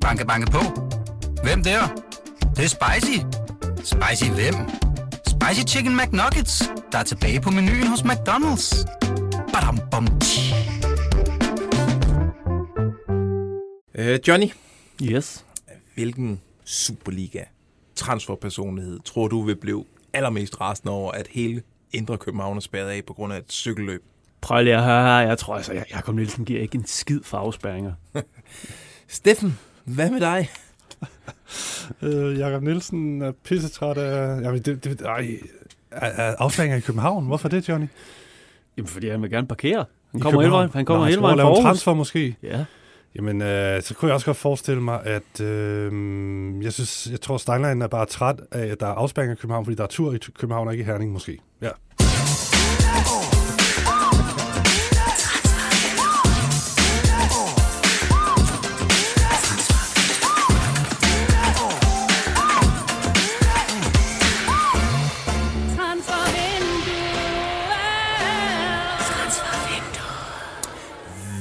Banke, banke på. Hvem der? Det, det er spicy. Spicy hvem? Spicy Chicken McNuggets, der er tilbage på menuen hos McDonald's. Badum, bom. Øh, Johnny, Yes. hvilken Superliga transferpersonlighed tror du vil blive allermest rasende over, at hele Indre København er spærret af på grund af et cykelløb? Prøv lige at høre her. Jeg tror altså, Jakob Nielsen giver ikke en skid for afspærringer. Steffen, hvad med dig? Øh, Jakob Nielsen er pissetræt af... Jamen, det, det, ej, af, af afspæringer i København. Hvorfor det, Johnny? Jamen, fordi han vil gerne parkere. Han I kommer hele vejen, han kommer Nå, hele vejen lave fra Aarhus. transfer måske. Ja. Jamen, øh, så kunne jeg også godt forestille mig, at øh, jeg synes, jeg tror, Steinlein er bare træt af, at der er afspæringer i København, fordi der er tur i København og ikke i Herning måske. Ja.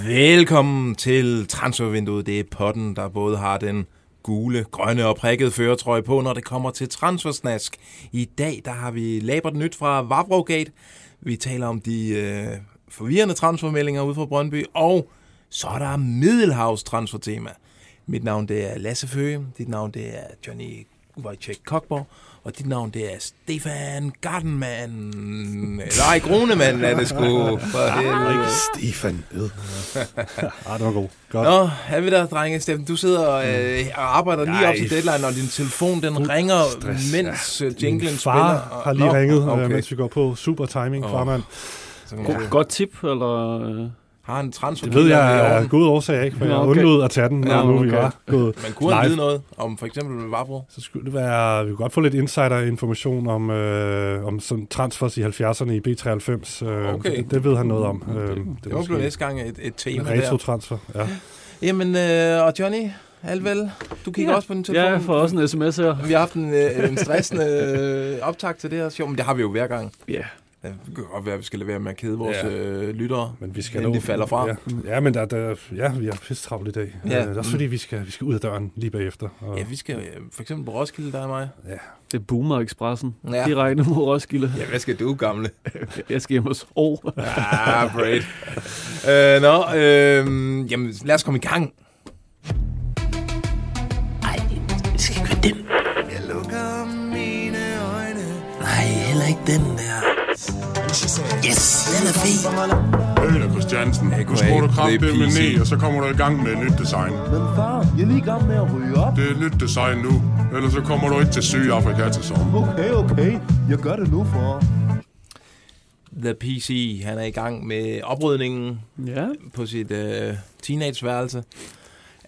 Velkommen til transfervinduet. Det er potten, der både har den gule, grønne og prikkede føretrøje på, når det kommer til transfersnask. I dag der har vi labert nyt fra Vavrogate. Vi taler om de øh, forvirrende transfermeldinger ude fra Brøndby, og så er der Middelhavs transfertema. Mit navn det er Lasse Føge, dit navn det er Johnny Wojciech Kokborg, og dit navn det er Stefan Gardenman. Eller ej, Grunemann er det sgu. For helvede. Stefan. Øh. ah, det var god. Godt. Nå, er vi der, drenge? Steffen, du sidder og, øh, og arbejder lige op Nej, til deadline, og din telefon den fuld ringer, stress, mens øh, jinglen spiller. far og- har lige Nå, ringet, okay. øh, mens vi går på. Super timing, Åh. farmand. God, godt tip, eller... Har han en transfer? Det ved jeg af god årsag, ikke? For jeg okay. undlod at tage den, når Ja, nu vi okay. var gået Man kunne han live. vide noget om for eksempel Vavro. Så skulle det være, vi kunne godt få lidt insider-information om, øh, om sådan transfers i 70'erne i B93. Øh, Okay. det, det ved han noget om. Øh, Det må blive næste gang et, et tema der. retro-transfer. Ja. Jamen, øh, og Johnny, alt vel? Du kigger Ja. også på din telefon. Ja, jeg får også en sms her. Vi har haft en, øh, en stressende øh, optag til det her show, men det har vi jo hver gang. Ja. Ja, det kan godt være, at vi skal lade være med at kede vores Ja. øh, lyttere, Men vi skal inden nå- de falder fra. Ja, ja men der, der, ja, vi har pisse travlt i dag. Ja. Øh, det er også fordi, vi skal, vi skal ud af døren lige bagefter. Og, Ja, vi skal for eksempel på Roskilde, der er mig. ja. Det er Boomer Expressen. Ja. Direkte mod Roskilde. Ja, hvad skal du, gamle? Jeg skal hjem hos O. Ah, great. øh, nå, øh, jamen lad os komme i gang. Nej, det skal ikke være den. Heller ikke den der. Yes, den er fed. Peter Christiansen, skruer du The kraftedeme ned, og så kommer du i gang med et nyt design. Men far, jeg er lige i gang med at ryge op. Det er et nyt design nu, ellers så kommer du ikke til Sydafrika til sommer. Okay, okay. Jeg gør det nu for. The PC, han er i gang med oprydningen Ja. på sit øh, teenageværelse.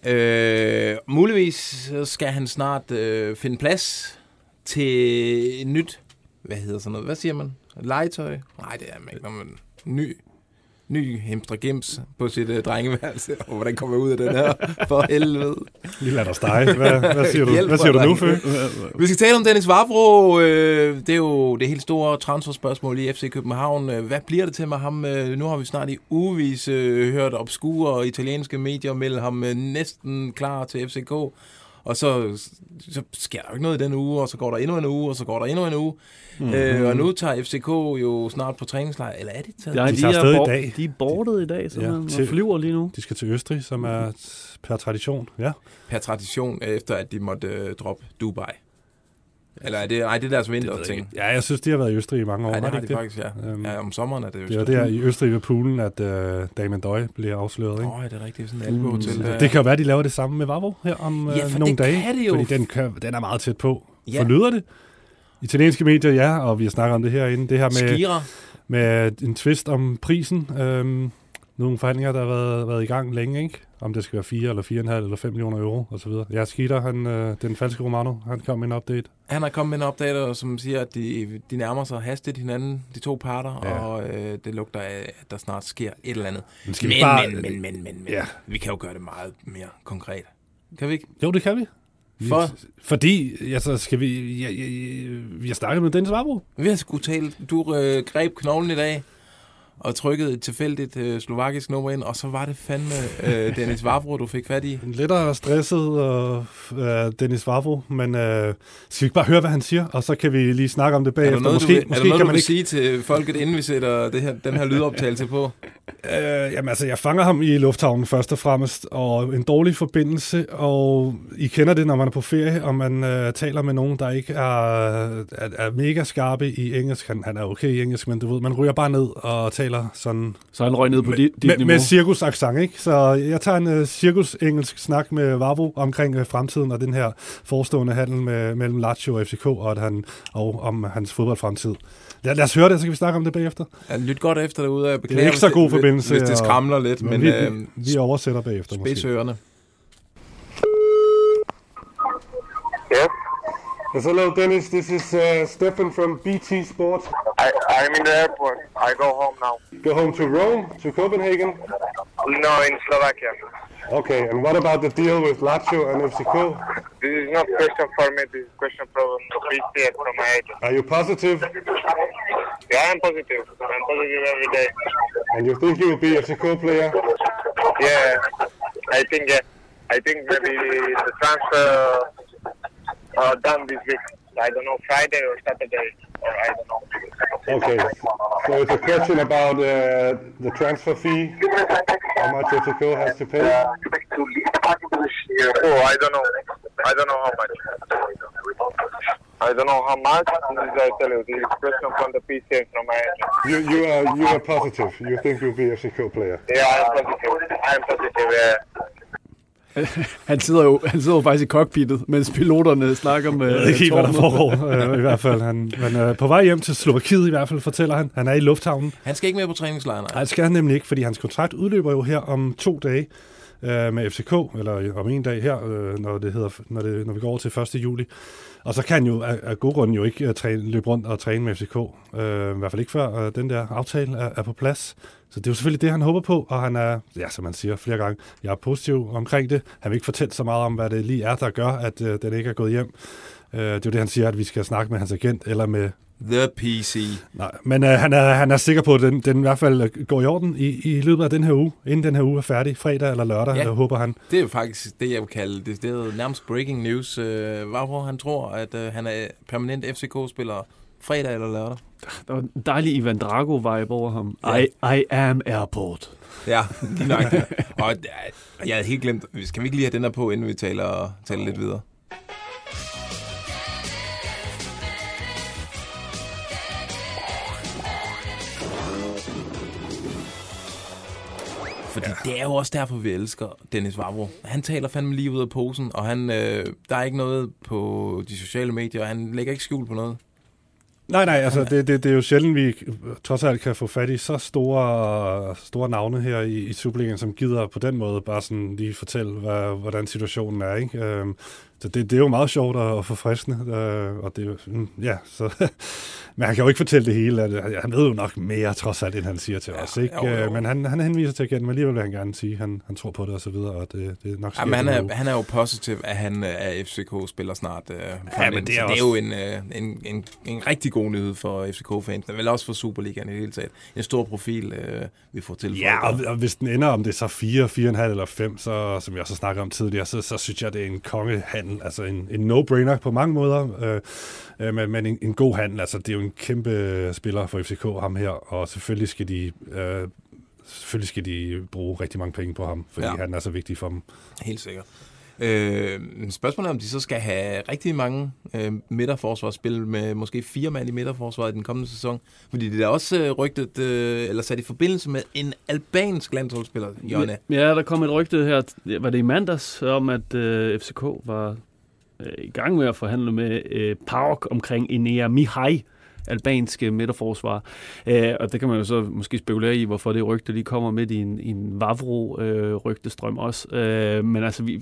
Øh, muligvis så skal han snart øh, finde plads til et nyt, hvad hedder sådan noget, hvad siger man? Legetøj? Nej, det er man ikke, når man ny, ny Hemstra Gems på sit øh, drengeværelse. Og hvordan kommer jeg ud af den her? For helvede. Vi lader dig stege. Hvad, hvad siger du, hvad siger du nu. Fø? Vi skal tale om Dennis Vavro. Øh, det er jo det helt store transferspørgsmål i FC København. Øh, Hvad bliver det til med ham? Øh, Nu har vi snart i ugevis øh, hørt obskure italienske medier melde ham øh, næsten klar til FCK. Og så, så sker der jo ikke noget i den uge, og så går der endnu en uge, og så går der endnu en uge. Mm-hmm. Øh, og nu tager FCK jo snart på træningslejr. Eller er det taget? Ja, De de, er afsted i bor- dag. De er bordet i dag, så Ja, man, til- flyver lige nu. De skal til Østrig, som er t- per tradition. Ja. Per tradition, efter at de måtte øh, droppe Dubai. Eller er det, nej, det er deres vinterting. Ja, jeg synes, de har været i Østrig i mange år. Nej, det er har de faktisk, ja. Øhm, ja. om sommeren er det jo Det var der i Østrig ved poolen, at øh, Damon Døj bliver afsløret. Ikke? Åh, oh, er det rigtigt? Sådan en albuehotel. Så der. Det kan jo være, de laver det samme med Vavro her om Ja, øh, for nogle det dage. kan det jo. Fordi den, kan, den er meget tæt på. Ja. Ja. Forlyder det? Italienske medier, ja, og vi har snakket om det herinde. Det her med, Skira. med en twist om prisen. Øhm, nogle forhandlinger, der har været, været i gang længe, ikke? Om det skal være 4 eller 4,5 eller 5 millioner euro osv. Ja, Skitter, han, øh, den falske Romano, han kom med en update. Han har kommet med en opdater, som siger, at de, de nærmer sig hastigt hinanden, de to parter, ja. Og øh, det lugter af, at der snart sker et eller andet. Men skal Men, vi bare- men, men, men, men, men. Ja. Vi kan jo gøre det meget mere konkret. Kan vi ikke? Jo, det kan vi. For? Fordi, altså, skal vi... Ja, ja, vi har snakket med Dennis Vavro. Vi har sgu talt, du øh, greb knoglen i dag, og trykkede et tilfældigt øh, slovakisk nummer ind, og så var det fandme øh, Dennis Vavro, du fik fat i. Lettere stresset og øh, Dennis Vavro, men øh, skal vi ikke bare høre, hvad han siger, og så kan vi lige snakke om det Er bagefter. der noget, måske du, vil, måske er der noget, kan du man vil ikke sige til folket, inden vi sætter det her, den her lydoptagelse på? Øh, jamen altså, jeg fanger ham i lufthavnen først og fremmest, og en dårlig forbindelse, og I kender det, når man er på ferie, og man øh, taler med nogen, der ikke er, er, er mega skarpe i engelsk. Han, han er okay i engelsk, men du ved, man ryger bare ned og taler sådan Så han røg ned på dit, dit med, niveau. med cirkusaccent, ikke? Så jeg tager en uh, cirkus-engelsk snak med Vavo omkring uh, fremtiden og den her forestående handel med, mellem Lazio og FCK, og, at han, og om hans fodboldfremtid. Lad, lad os høre det, så kan vi snakke om det bagefter. Ja, lyt godt efter derude, og jeg Det beklager, er ikke så god det, forbindelse. Hvis det skramler lidt, men, vi, øh, vi, vi oversætter bagefter måske. Yes, hello Dennis, this is uh, Stefan from BT Sports. I, I'm in the airport. I go home now. Go home to Rome, to Copenhagen. No, in Slovakia. Okay, and what about the deal with Lazio and FCK? This is not question for me. This is question from PC and from my agent. Are you positive? Yeah, I'm positive. I'm positive every day. And you think you will be a FCK player? Yeah, I think yeah. I think maybe the transfer uh, done this week. I don't know Friday or Saturday or I don't know. Okay, so it's a question about uh, the transfer fee, how much FCK has to pay. Oh, I don't know. I don't know how much. I don't know how much. This I tell you. This question from the PC and from my agent. You, you, are, you are positive, you think you'll be a FCK player? Yeah, I'm positive. I'm positive. Yeah. Han sidder jo han sidder jo faktisk i cockpittet, mens piloterne snakker med Jeg ved ikke helt, hvad der foregår, øh, i hvert fald. Han, men øh, på vej hjem til Slovakiet i hvert fald, fortæller han. Han er i lufthavnen. Han skal ikke med på træningslejren. Nej, det skal han nemlig ikke, fordi hans kontrakt udløber jo her om to dage øh, med FCK, eller om en dag her, øh, når, det hedder, når, det, når vi går over til 1. juli. Og så kan han jo af, af gode jo ikke øh, træne, løbe rundt og træne med FCK. Øh, I hvert fald ikke før øh, den der aftale er, er på plads. Så det er jo selvfølgelig det, han håber på, og han er, ja, som man siger flere gange, jeg er positiv omkring det. Han vil ikke fortælle så meget om, hvad det lige er, der gør, at øh, den ikke er gået hjem. Uh, det er jo det, han siger, at vi skal snakke med hans agent, eller med The PC. Nej, men øh, han, er, han er sikker på, at den, den i hvert fald øh, går i orden i, i løbet af den her uge. Inden den her uge er færdig, fredag eller lørdag, Ja. ja. håber han. Det er jo faktisk det, jeg vil kalde det. Det er nærmest breaking news. Øh, hvorfor han tror, at øh, han er permanent FCK-spiller fredag eller lørdag. Der var en dejlig Ivan Drago-vibe over ham. Ja. I, I am airport. Ja, lige nok. Og øh, jeg havde helt glemt, skal vi ikke lige have den her på, inden vi taler, taler lidt videre? Fordi ja. det er jo også derfor, vi elsker Dennis Vavro. Han taler fandme lige ud af posen, og han, øh, der er ikke noget på de sociale medier, og han lægger ikke skjul på noget. Nej, nej, altså det, det, det er jo sjældent, vi trods alt kan få fat i så store, store navne her i, i Superligaen, som gider på den måde bare sådan lige fortælle, hvad, hvordan situationen er. Ikke? Øhm, så det, det er jo meget sjovt og, forfriskende, øh, og det er jo, ja, så, men han kan jo ikke fortælle det hele. at- Han ved jo nok mere trods alt, end han siger til Ja, os. Ikke? jo, jo. Øh, Men han, han henviser til igen, men alligevel vil han gerne sige, at han, han tror på det og så videre, og det, det er nok Jamen, han, er, han er jo positiv, at han øh, er FCK-spiller snart. Øh, Ja, men det er så det er også- jo en, øh, en, en, en rigtig god nyhed for FCK-fans, men vel også for Superligaen i det hele taget. En stor profil, øh, vi får til. Ja, og, og hvis den ender, om det er så 4, 4,5 eller 5, så, som jeg også snakker om tidligere, så, så synes jeg, det er en kongehandel. Altså en, en no-brainer på mange måder, øh, øh, men, men en, en god handel. Altså, det er jo en kæmpe spiller for FCK, ham her, og selvfølgelig skal de... Øh, Selvfølgelig skal de bruge rigtig mange penge på ham, fordi ja. han er så vigtig for dem. Helt sikkert. Øh, spørgsmålet er, om de så skal have rigtig mange øh, midterforsvarsspil med måske fire mand i midterforsvaret i den kommende sæson. Fordi det er også øh, rygtet, øh, eller sat i forbindelse med en albansk landsholdsspiller, Jonna. Ja, der kom et rygte her, var det i mandags, om at øh, FCK var øh, i gang med at forhandle med øh, PAOK omkring Enea Mihai, albanske midterforsvar. Øh, og det kan man jo så måske spekulere i, hvorfor det rygte lige kommer midt i en, i en Vavro-rygtestrøm også. Øh, men altså, vi,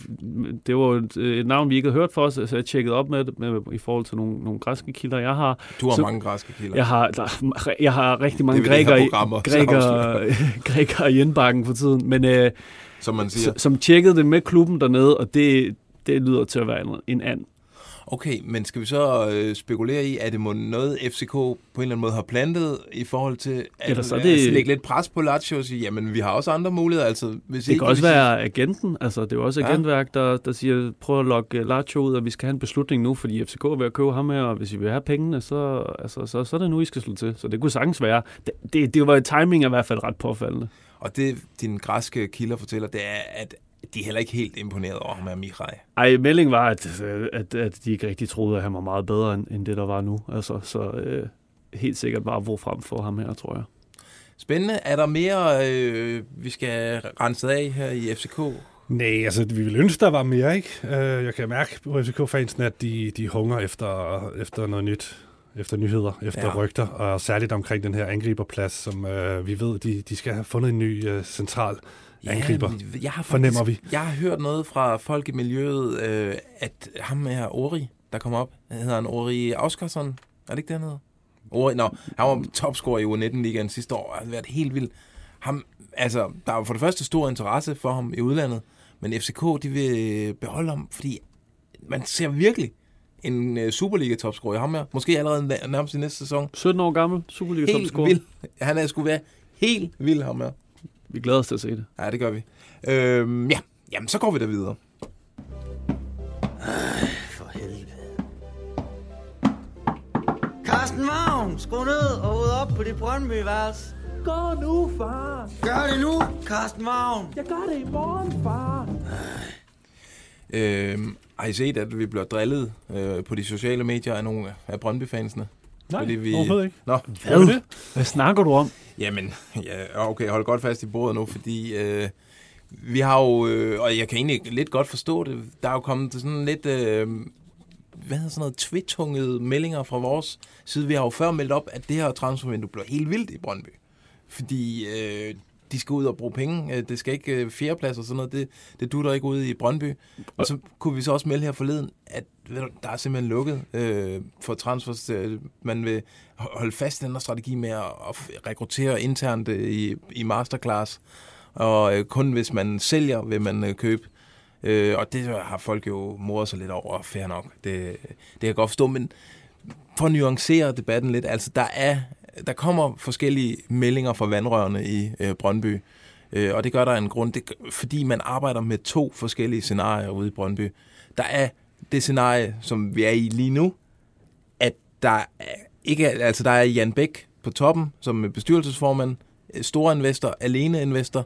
det var et, et navn, vi ikke havde hørt for os, så jeg tjekkede op med det med, i forhold til nogle, nogle græske kilder, jeg har. Du har Så- mange græske kilder. Jeg har, der, jeg har rigtig mange grækere, grækere, grækere i indbakken for tiden. Men øh, som man siger. som tjekkede det med klubben dernede, og det, det lyder til at være en, en and. Okay, men skal vi så øh, spekulere i, at det må noget FCK på en eller anden måde har plantet i forhold til at, Ellers så det... at lægge lidt pres på Lazio og sige, jamen vi har også andre muligheder. Altså, hvis Det ikke kan også vi siger- være agenten, altså det er jo også agentværk, der, der siger, prøv at lokke Lazio ud, og vi skal have en beslutning nu, fordi FCK er ved at købe ham her, og hvis I vil have pengene, så, altså, så, så er det nu, I skal slå til. Så det kunne sagtens være. Det, det, det var timing er i hvert fald ret påfaldende. Og det, dine græske kilder fortæller, det er, at de er heller ikke helt imponeret over ham her, Mihaj. Ej, meldingen var, at, at, at de ikke rigtig troede, at han var meget bedre, end, end det, der var nu. Altså, så øh, helt sikkert bare hvor frem for ham her, tror jeg. Spændende. Er der mere, øh, vi skal rense af her i FCK? Nej, altså vi ville ønske, der var mere, ikke? Øh, Jeg kan mærke på FCK-fansene, at de, de hunger efter, efter noget nyt, efter nyheder, efter ja. rygter, og særligt omkring den her angriberplads, som øh, vi ved, de, de skal have fundet en ny øh, central angriber. men jeg har fornemmer vi. Jeg har hørt noget fra folk i miljøet, øh, at ham er Ori, der kommer op. Hedder han Ori Auskarsson? Er det ikke det, han hedder? Ori, nå, han var topscorer i U19-ligaen sidste år. Han har været helt vild. Ham, altså, der er jo for det første stor interesse for ham i udlandet, men FCK, de vil beholde ham, fordi man ser virkelig en uh, Superliga-topscorer i ham her. Måske allerede nær- nærmest i næste sæson. 17 år gammel, Superliga Helt topscorer. vild. Han er skulle være helt vild, ham her. Vi glæder os til at se det. Ja, det gør vi. Øhm, ja, jamen så går vi da videre. For helvede. Carsten Vagn, skru ned og ud op på dit Brøndby-værelse. Gå nu, far. Gør det nu, Carsten Vagn. Jeg gør det i morgen, far. Øhm, har I set, at vi bliver drillet øh, på de sociale medier af nogle af Brøndby-fansene? Nej, Fordi vi- overhovedet ikke. Nå, Hvad? Hvad snakker du om? jamen, ja, okay, hold godt fast i bordet nu, fordi øh, vi har jo, øh, og jeg kan egentlig lidt godt forstå det, der er jo kommet sådan lidt, øh, hvad hedder sådan noget, tvittungede meldinger fra vores side. Vi har jo før meldt op, at det her transfervindue bliver helt vildt i Brøndby. Fordi øh, de skal ud og bruge penge. Øh, Det skal ikke øh, fjerdeplads og sådan noget. Det, det dutter ikke ude i Brøndby. Og så kunne vi så også melde her forleden, at der er simpelthen lukket øh, for transfers. Øh, man vil holde fast i den her strategi med at, at rekruttere internt øh, i, i masterclass. Og øh, kun hvis man sælger, vil man øh, købe. Øh, og det har folk jo moret sig lidt over. Fair nok. Det, det kan jeg godt forstå. Men for at nuancere debatten lidt, altså der er der kommer forskellige meldinger fra vandrørene i øh, Brøndby, øh, og det gør der en grund, det, fordi man arbejder med to forskellige scenarier ude i Brøndby. Der er det scenarie, som vi er i lige nu, at der er ikke er- altså der er Jan Bæk på toppen som er bestyrelsesformand, øh, store investor, alene investor,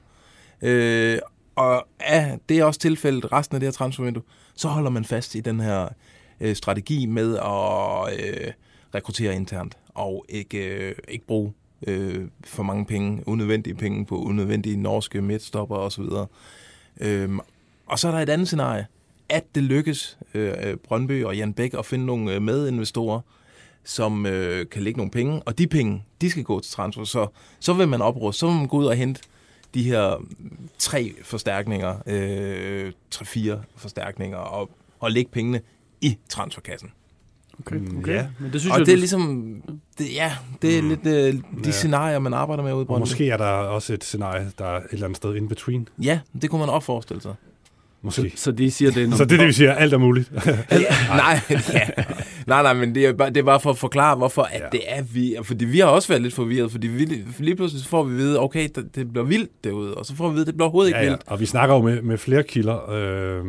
øh, og er det også tilfældet resten af det her transfervindue, så holder man fast i den her øh, strategi med at øh, rekruttere internt og ikke, øh, ikke bruge øh, for mange penge, unødvendige penge på unødvendige norske midtstopper osv. Øhm, og så er der et andet scenarie, at det lykkes øh, øh, Brøndby og Jan Bæk at finde nogle øh, medinvestorer, som øh, kan lægge nogle penge, og de penge, de skal gå til transfer, så, så vil man opruste, så vil man gå ud og hente de her tre forstærkninger, øh, tre-fire forstærkninger, og, og lægge pengene i transferkassen. Okay, Mm, okay. ja. Men det synes og jeg, det er ligesom, det, ja, det er mm. lidt øh, de Ja. scenarier, man arbejder med ude i Og måske er der også et scenarie, der er et eller andet sted in between. Ja, det kunne man også forestille sig. Måske. Så de siger, det nogle Så det er det, vi siger, alt er muligt. Ja, nej, ja. nej, nej, men det er, bare, det er bare for at forklare, hvorfor at Ja. det er vi. Fordi vi har også været lidt forvirret, fordi vi, lige pludselig så får vi at vide, okay, det, det bliver vildt derude, og så får vi at vide, det bliver overhovedet ikke ja, ja. vildt. Og vi snakker jo med, med flere kilder øh,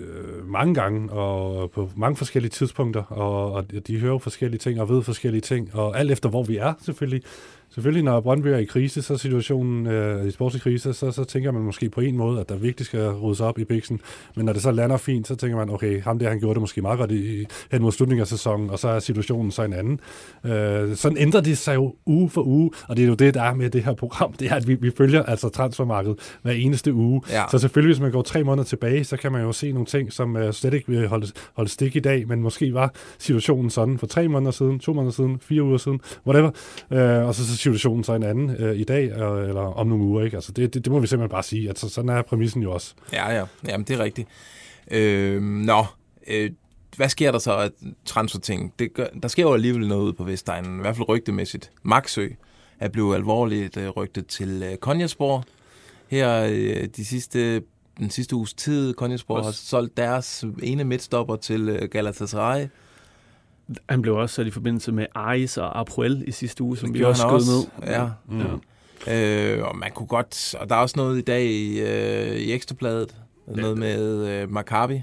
øh, mange gange, og på mange forskellige tidspunkter, og, og de hører forskellige ting, og ved forskellige ting, og alt efter hvor vi er selvfølgelig. Selvfølgelig, når Brøndby er i krise, så situationen øh, i sportslig krise, så, så tænker man måske på en måde, at der virkelig skal ryddes op i biksen. Men når det så lander fint, så tænker man, okay, ham der, han gjorde det måske meget godt i, hen mod slutningen af sæsonen, og så er situationen så en anden. Øh, sådan ændrer det sig jo uge for uge, og det er jo det, der er med det her program, det er, at vi, vi følger altså transfermarkedet hver eneste uge. Ja. Så selvfølgelig, hvis man går tre måneder tilbage, så kan man jo se nogle ting, som øh, slet ikke vil holde, holde stik i dag, men måske var situationen sådan for tre måneder siden, to måneder siden, fire uger siden, whatever. Øh, og så, så situationen så en anden øh, i dag, øh, eller om nogle uger. Ikke? Altså, det, det, det må vi simpelthen bare sige. Altså, sådan er præmissen jo også. Ja, ja, jamen det er rigtigt. Øh, nå, øh, hvad sker der så af transferting? Det gør, der sker jo alligevel noget ude på Vestegnen, i hvert fald rygtemæssigt. Maxø er blevet alvorligt øh, rygtet til øh, Konjasborg her øh, de sidste den sidste uges tid, Konjaspor har solgt deres ene midtstopper til øh, Galatasaray. Han blev også sat i forbindelse med Aris og Apoel i sidste uge, som Det vi også skød også, ned. ja. Mm. ja. Øh, og man kunne godt... Og der er også noget i dag i, øh, i Ekstrabladet. Noget med øh, Maccabi.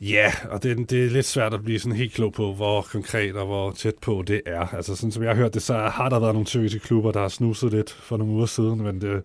Ja, og det, det er lidt svært at blive sådan helt klog på, hvor konkret og hvor tæt på det er. Altså sådan som jeg har hørt det, så har der været nogle tyrkiske klubber, der har snuset lidt for nogle uger siden, men det,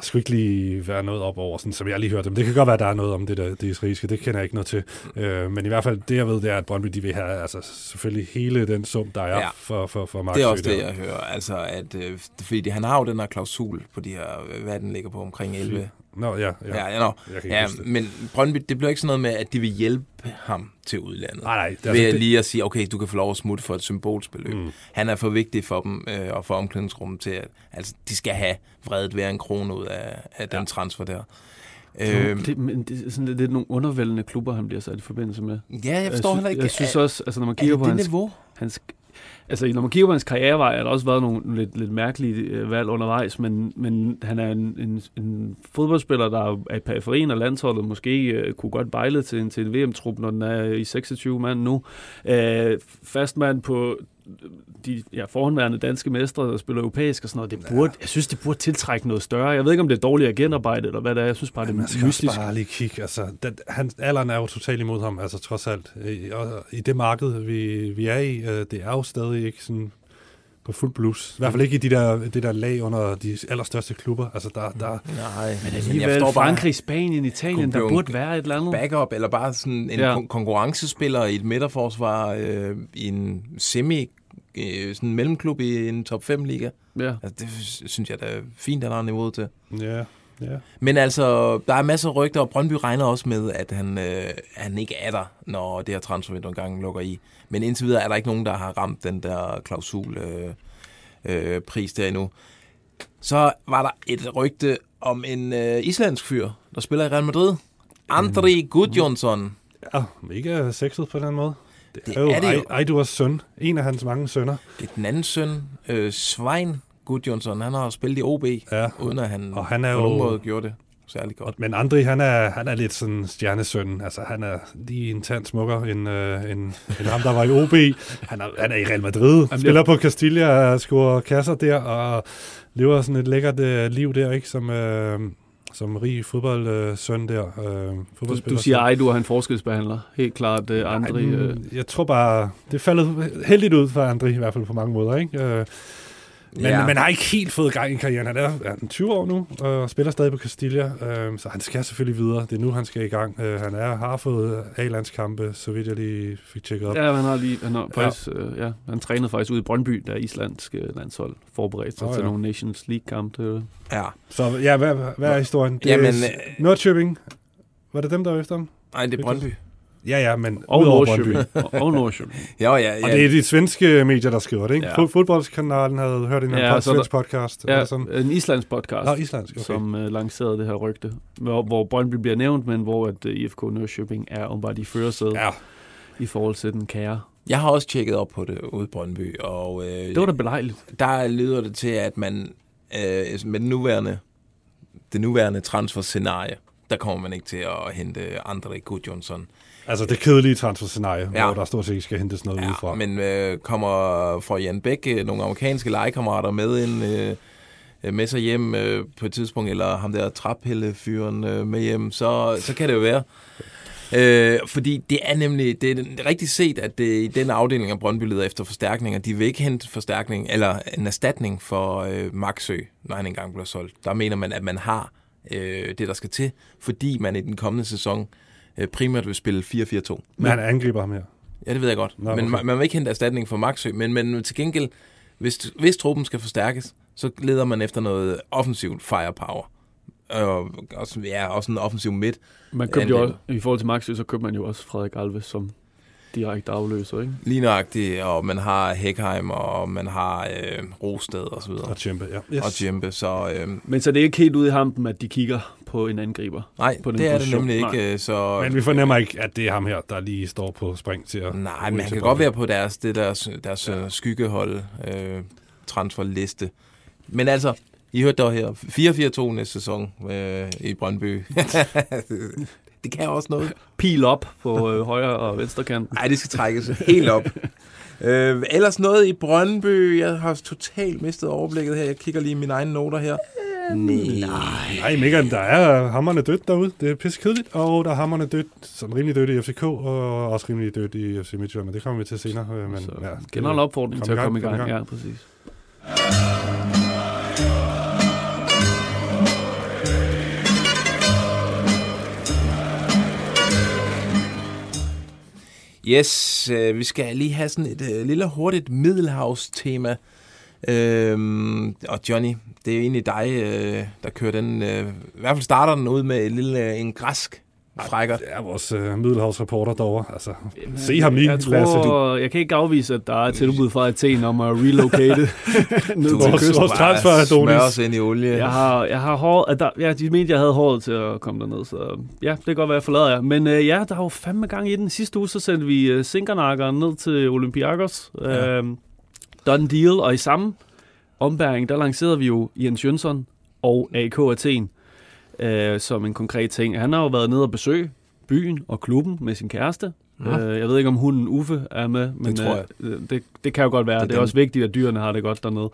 der skulle ikke lige være noget op over, sådan, som jeg lige hørte. Men det kan godt være, at der er noget om det, der, det israelske. Det kender jeg ikke noget til. Øh, men i hvert fald, det jeg ved, det er, at Brøndby de vil have altså, selvfølgelig hele den sum, der er Ja. for, for, for Mark Det er også Søe det, der. jeg hører. Altså, at, øh, fordi han har jo den her klausul på de her, øh, hvad den ligger på, omkring 11. Nå, ja, ja. Ja, ja, ikke ja det. men Brøndby, det bliver ikke sådan noget med, at de vil hjælpe ham til udlandet. Nej, nej. Det, Ved altså, altså, det, lige at sige, okay, du kan få lov at smutte for et symbolsbeløb. Mm. Han er for vigtig for dem øh, og for omklædningsrummet til, at altså, de skal have vredet hver en krone ud af, af den Ja. transfer der. Øh, det, men det er sådan lidt, lidt nogle undervældende klubber, han bliver sat i forbindelse med. ja, jeg forstår jeg, heller ikke. Jeg synes også, altså når man er kigger på det hans, niveau? hans Altså, når man kigger på hans karrierevej, har der også været nogle lidt, lidt mærkelige øh, valg undervejs, men, men han er en, en, en fodboldspiller, der er i periferien af landsholdet, måske øh, kunne godt bejle til en, til en VM-trup, når den er i 26 mand nu. Øh, fastmand på de ja, forhåndværende danske mestre, der spiller europæisk og sådan noget. Det burde, Jeg synes, det burde tiltrække noget større. Jeg ved ikke, om det er dårligt agentarbejde, eller hvad det er. Jeg synes bare, det man er skal mystisk. bare lige kigge. Altså, den, han, alderen er jo totalt imod ham, altså trods alt. I, og, i det marked, vi, vi er i, øh, det er jo stadig ikke sådan på fuld blus. I hvert fald ikke i de der, det der lag under de allerstørste klubber. Altså, der, der, Nej, men Alligevel Frankrig, Spanien, Italien, der burde være et eller andet. backup, eller bare sådan en Ja. ja. konkurrencespiller i et midterforsvar øh, i en semi øh, sådan en mellemklub i en top 5 liga. Ja. Altså, det synes jeg da er fint, at han har niveau til. ja, ja. Men altså, der er masser af rygter, og Brøndby regner også med, at han, øh, han ikke er der, når det her transfervindue engang lukker i. Men indtil videre er der ikke nogen, der har ramt den der klausul øh, øh, pris der endnu. Så var der et rygte om en øh, islandsk fyr, der spiller i Real Madrid. Andri Gudjonsson. ja, mega sexet på den måde. Det, Det er jo, er det jo. Ej- Ejdurs søn. En af hans mange sønner. Det er den anden søn, øh, Svein Gudjonsson. Han har spillet i OB, Ja. uden at han, Og han er på nogen jo- måde gjorde det særlig godt. Men Andri, han er, han er lidt sådan stjernesøn. Altså, han er lige en tand smukkere end, øh, end, end ham, der var i OB. Han er, han er i Real Madrid. bliver- Spiller på Castilla og scorer kasser der, og lever sådan et lækkert øh, liv der, ikke? Som, øh, som rig fodboldsøn der. Øh, Du, fodboldspiller. du siger, ej, du er en forskelsbehandler. Helt klart, uh, Andri. Ej, mm, Jeg tror bare, det faldet heldigt ud for Andri, i hvert fald på mange måder, ikke? Øh, men, ja. men har ikke helt fået gang i karrieren. Han er, er han 20 år nu, og spiller stadig på Castilla, øh, så han skal selvfølgelig videre. Det er nu, han skal i gang. Øh, han er, har fået A-landskampe, så vidt jeg lige fik tjekket op. ja, han har lige, han har faktisk, uh, ja, han trænede faktisk ude i Brøndby, der islandske landshold forberedte sig oh, til ja. nogle Nations League-kampe. Ja. Så ja, hvad, hvad er historien? Det Jamen, er øh, Nordkjøbing. Var det dem, der var efter ham? Nej, det er Brøndby. Ja, ja, men Og udover Brøndby. Nordsjøbing. Og, Nordsjøbing. Ja, ja, ja. Og det er de svenske medier, der skriver det, ikke? Ja. Fodboldskanalen havde hørt en Ja, er svensk podcast. Ja, eller sådan. en islandsk podcast. Nå, islandsk, okay. som uh, lancerede det her rygte, hvor, hvor Brøndby bliver nævnt, men hvor at, uh, IFK Nørrköping er åbenbart i førersædet ja. Ja, i forhold til den kære. Jeg har også tjekket op på det ude i Brøndby, og øh, Det var da belejligt. der lyder det til, at man øh, med den nuværende, det nuværende transfer-scenarie, der kommer man ikke til at hente André Gudjonsson. Altså det kedelige transferscenarie, ja. Hvor der stort set ikke skal hentes noget ja, udefra. Men øh, kommer fra Jan Bæk øh, nogle amerikanske legekammerater med ind, øh, med sig hjem øh, på et tidspunkt, eller ham der traphælle-fyren øh, med hjem, så, så kan det jo være. Øh, fordi det er nemlig, det er, det rigtigt set, at det, i den afdeling af Brøndby leder efter forstærkninger. De vil ikke hente forstærkning, eller en erstatning for øh, Maxø, når han engang bliver solgt. Der mener man, at man har øh, det, der skal til, fordi man i den kommende sæson øh, primært vil spille 4-4-2. Men han angriber ham her. Ja, det ved jeg godt. Nå, men man, man vil ikke hente erstatning for Maxø, men, men til gengæld, hvis, hvis truppen skal forstærkes, så leder man efter noget offensivt firepower. Og også, ja, også en offensiv midt. Man købte jo også, I forhold til Maxø, så købte man jo også Frederik Alves som direkte afløser, ikke? Lige nøjagtigt, og man har Heckheim, og man har øh, Rosted og så videre. Og Tjempe, ja. Yes. Og Djempe, så øh, Men så det er ikke helt ude i hampen, at de kigger på en angriber. nej, På den det er det position. nemlig ikke. øh, Så, Men vi fornemmer ikke, at det er ham her, der lige står på spring til at... Nej, men han kan Brøndby. godt være på deres, det deres, deres ja. skyggehold, øh, transferliste. Men altså, I hørte dog her. 4-4-2 næste sæson øh, i Brøndby. det kan også noget. Pil op på øh, højre og venstre kanten. Nej, det skal trækkes helt op. øh, ellers noget i Brøndby. Jeg har totalt mistet overblikket her. Jeg kigger lige i mine egne noter her. Nej. Nej, Megan, der er hammerne dødt derude. Det er pisse kedeligt. Og der er hammerne dødt, sådan rimelig dødt i FCK, og også rimelig dødt i FC Midtjylland, men det kommer vi til senere. øh, Men, Så ja, generel opfordring til at komme i gang. Ja, præcis. Yes, øh, vi skal lige have sådan et øh, lille hurtigt middelhavs-tema. Øhm, og Johnny, det er egentlig dig, øh, der kører den, øh, i hvert fald starter den ud med en lille øh, en græsk frækker. Det er vores øh, middelhavsreporter derovre. Altså, se ham i, Jeg Lasse, du. tror, jeg kan ikke afvise, at der er et tilbud fra Athen om at relocate ned til Vores- kysten. vores transfer, Adonis. Smør os ind i olie. Jeg har, jeg har hår, at der, ja, de mente, jeg havde håret til at komme derned, så ja, det kan godt være, jeg forlader jer. Men øh, ja, der er jo fandme gang i den. Sidste uge, så sendte vi øh, Sinkernakkeren ned til Olympiakos. Ja. Ja. Øh, done deal, og i samme ombæring, der lancerede vi jo Jens Jønsson og AK Athen øh, som en konkret ting. Han har jo været nede og besøge byen og klubben med sin kæreste. Ja. Ja. Øh, jeg ved ikke, om hunden Uffe er med, men tror jeg. Øh, det, det kan jo godt være. Det er Det, det er også vigtigt, at dyrene har det godt dernede.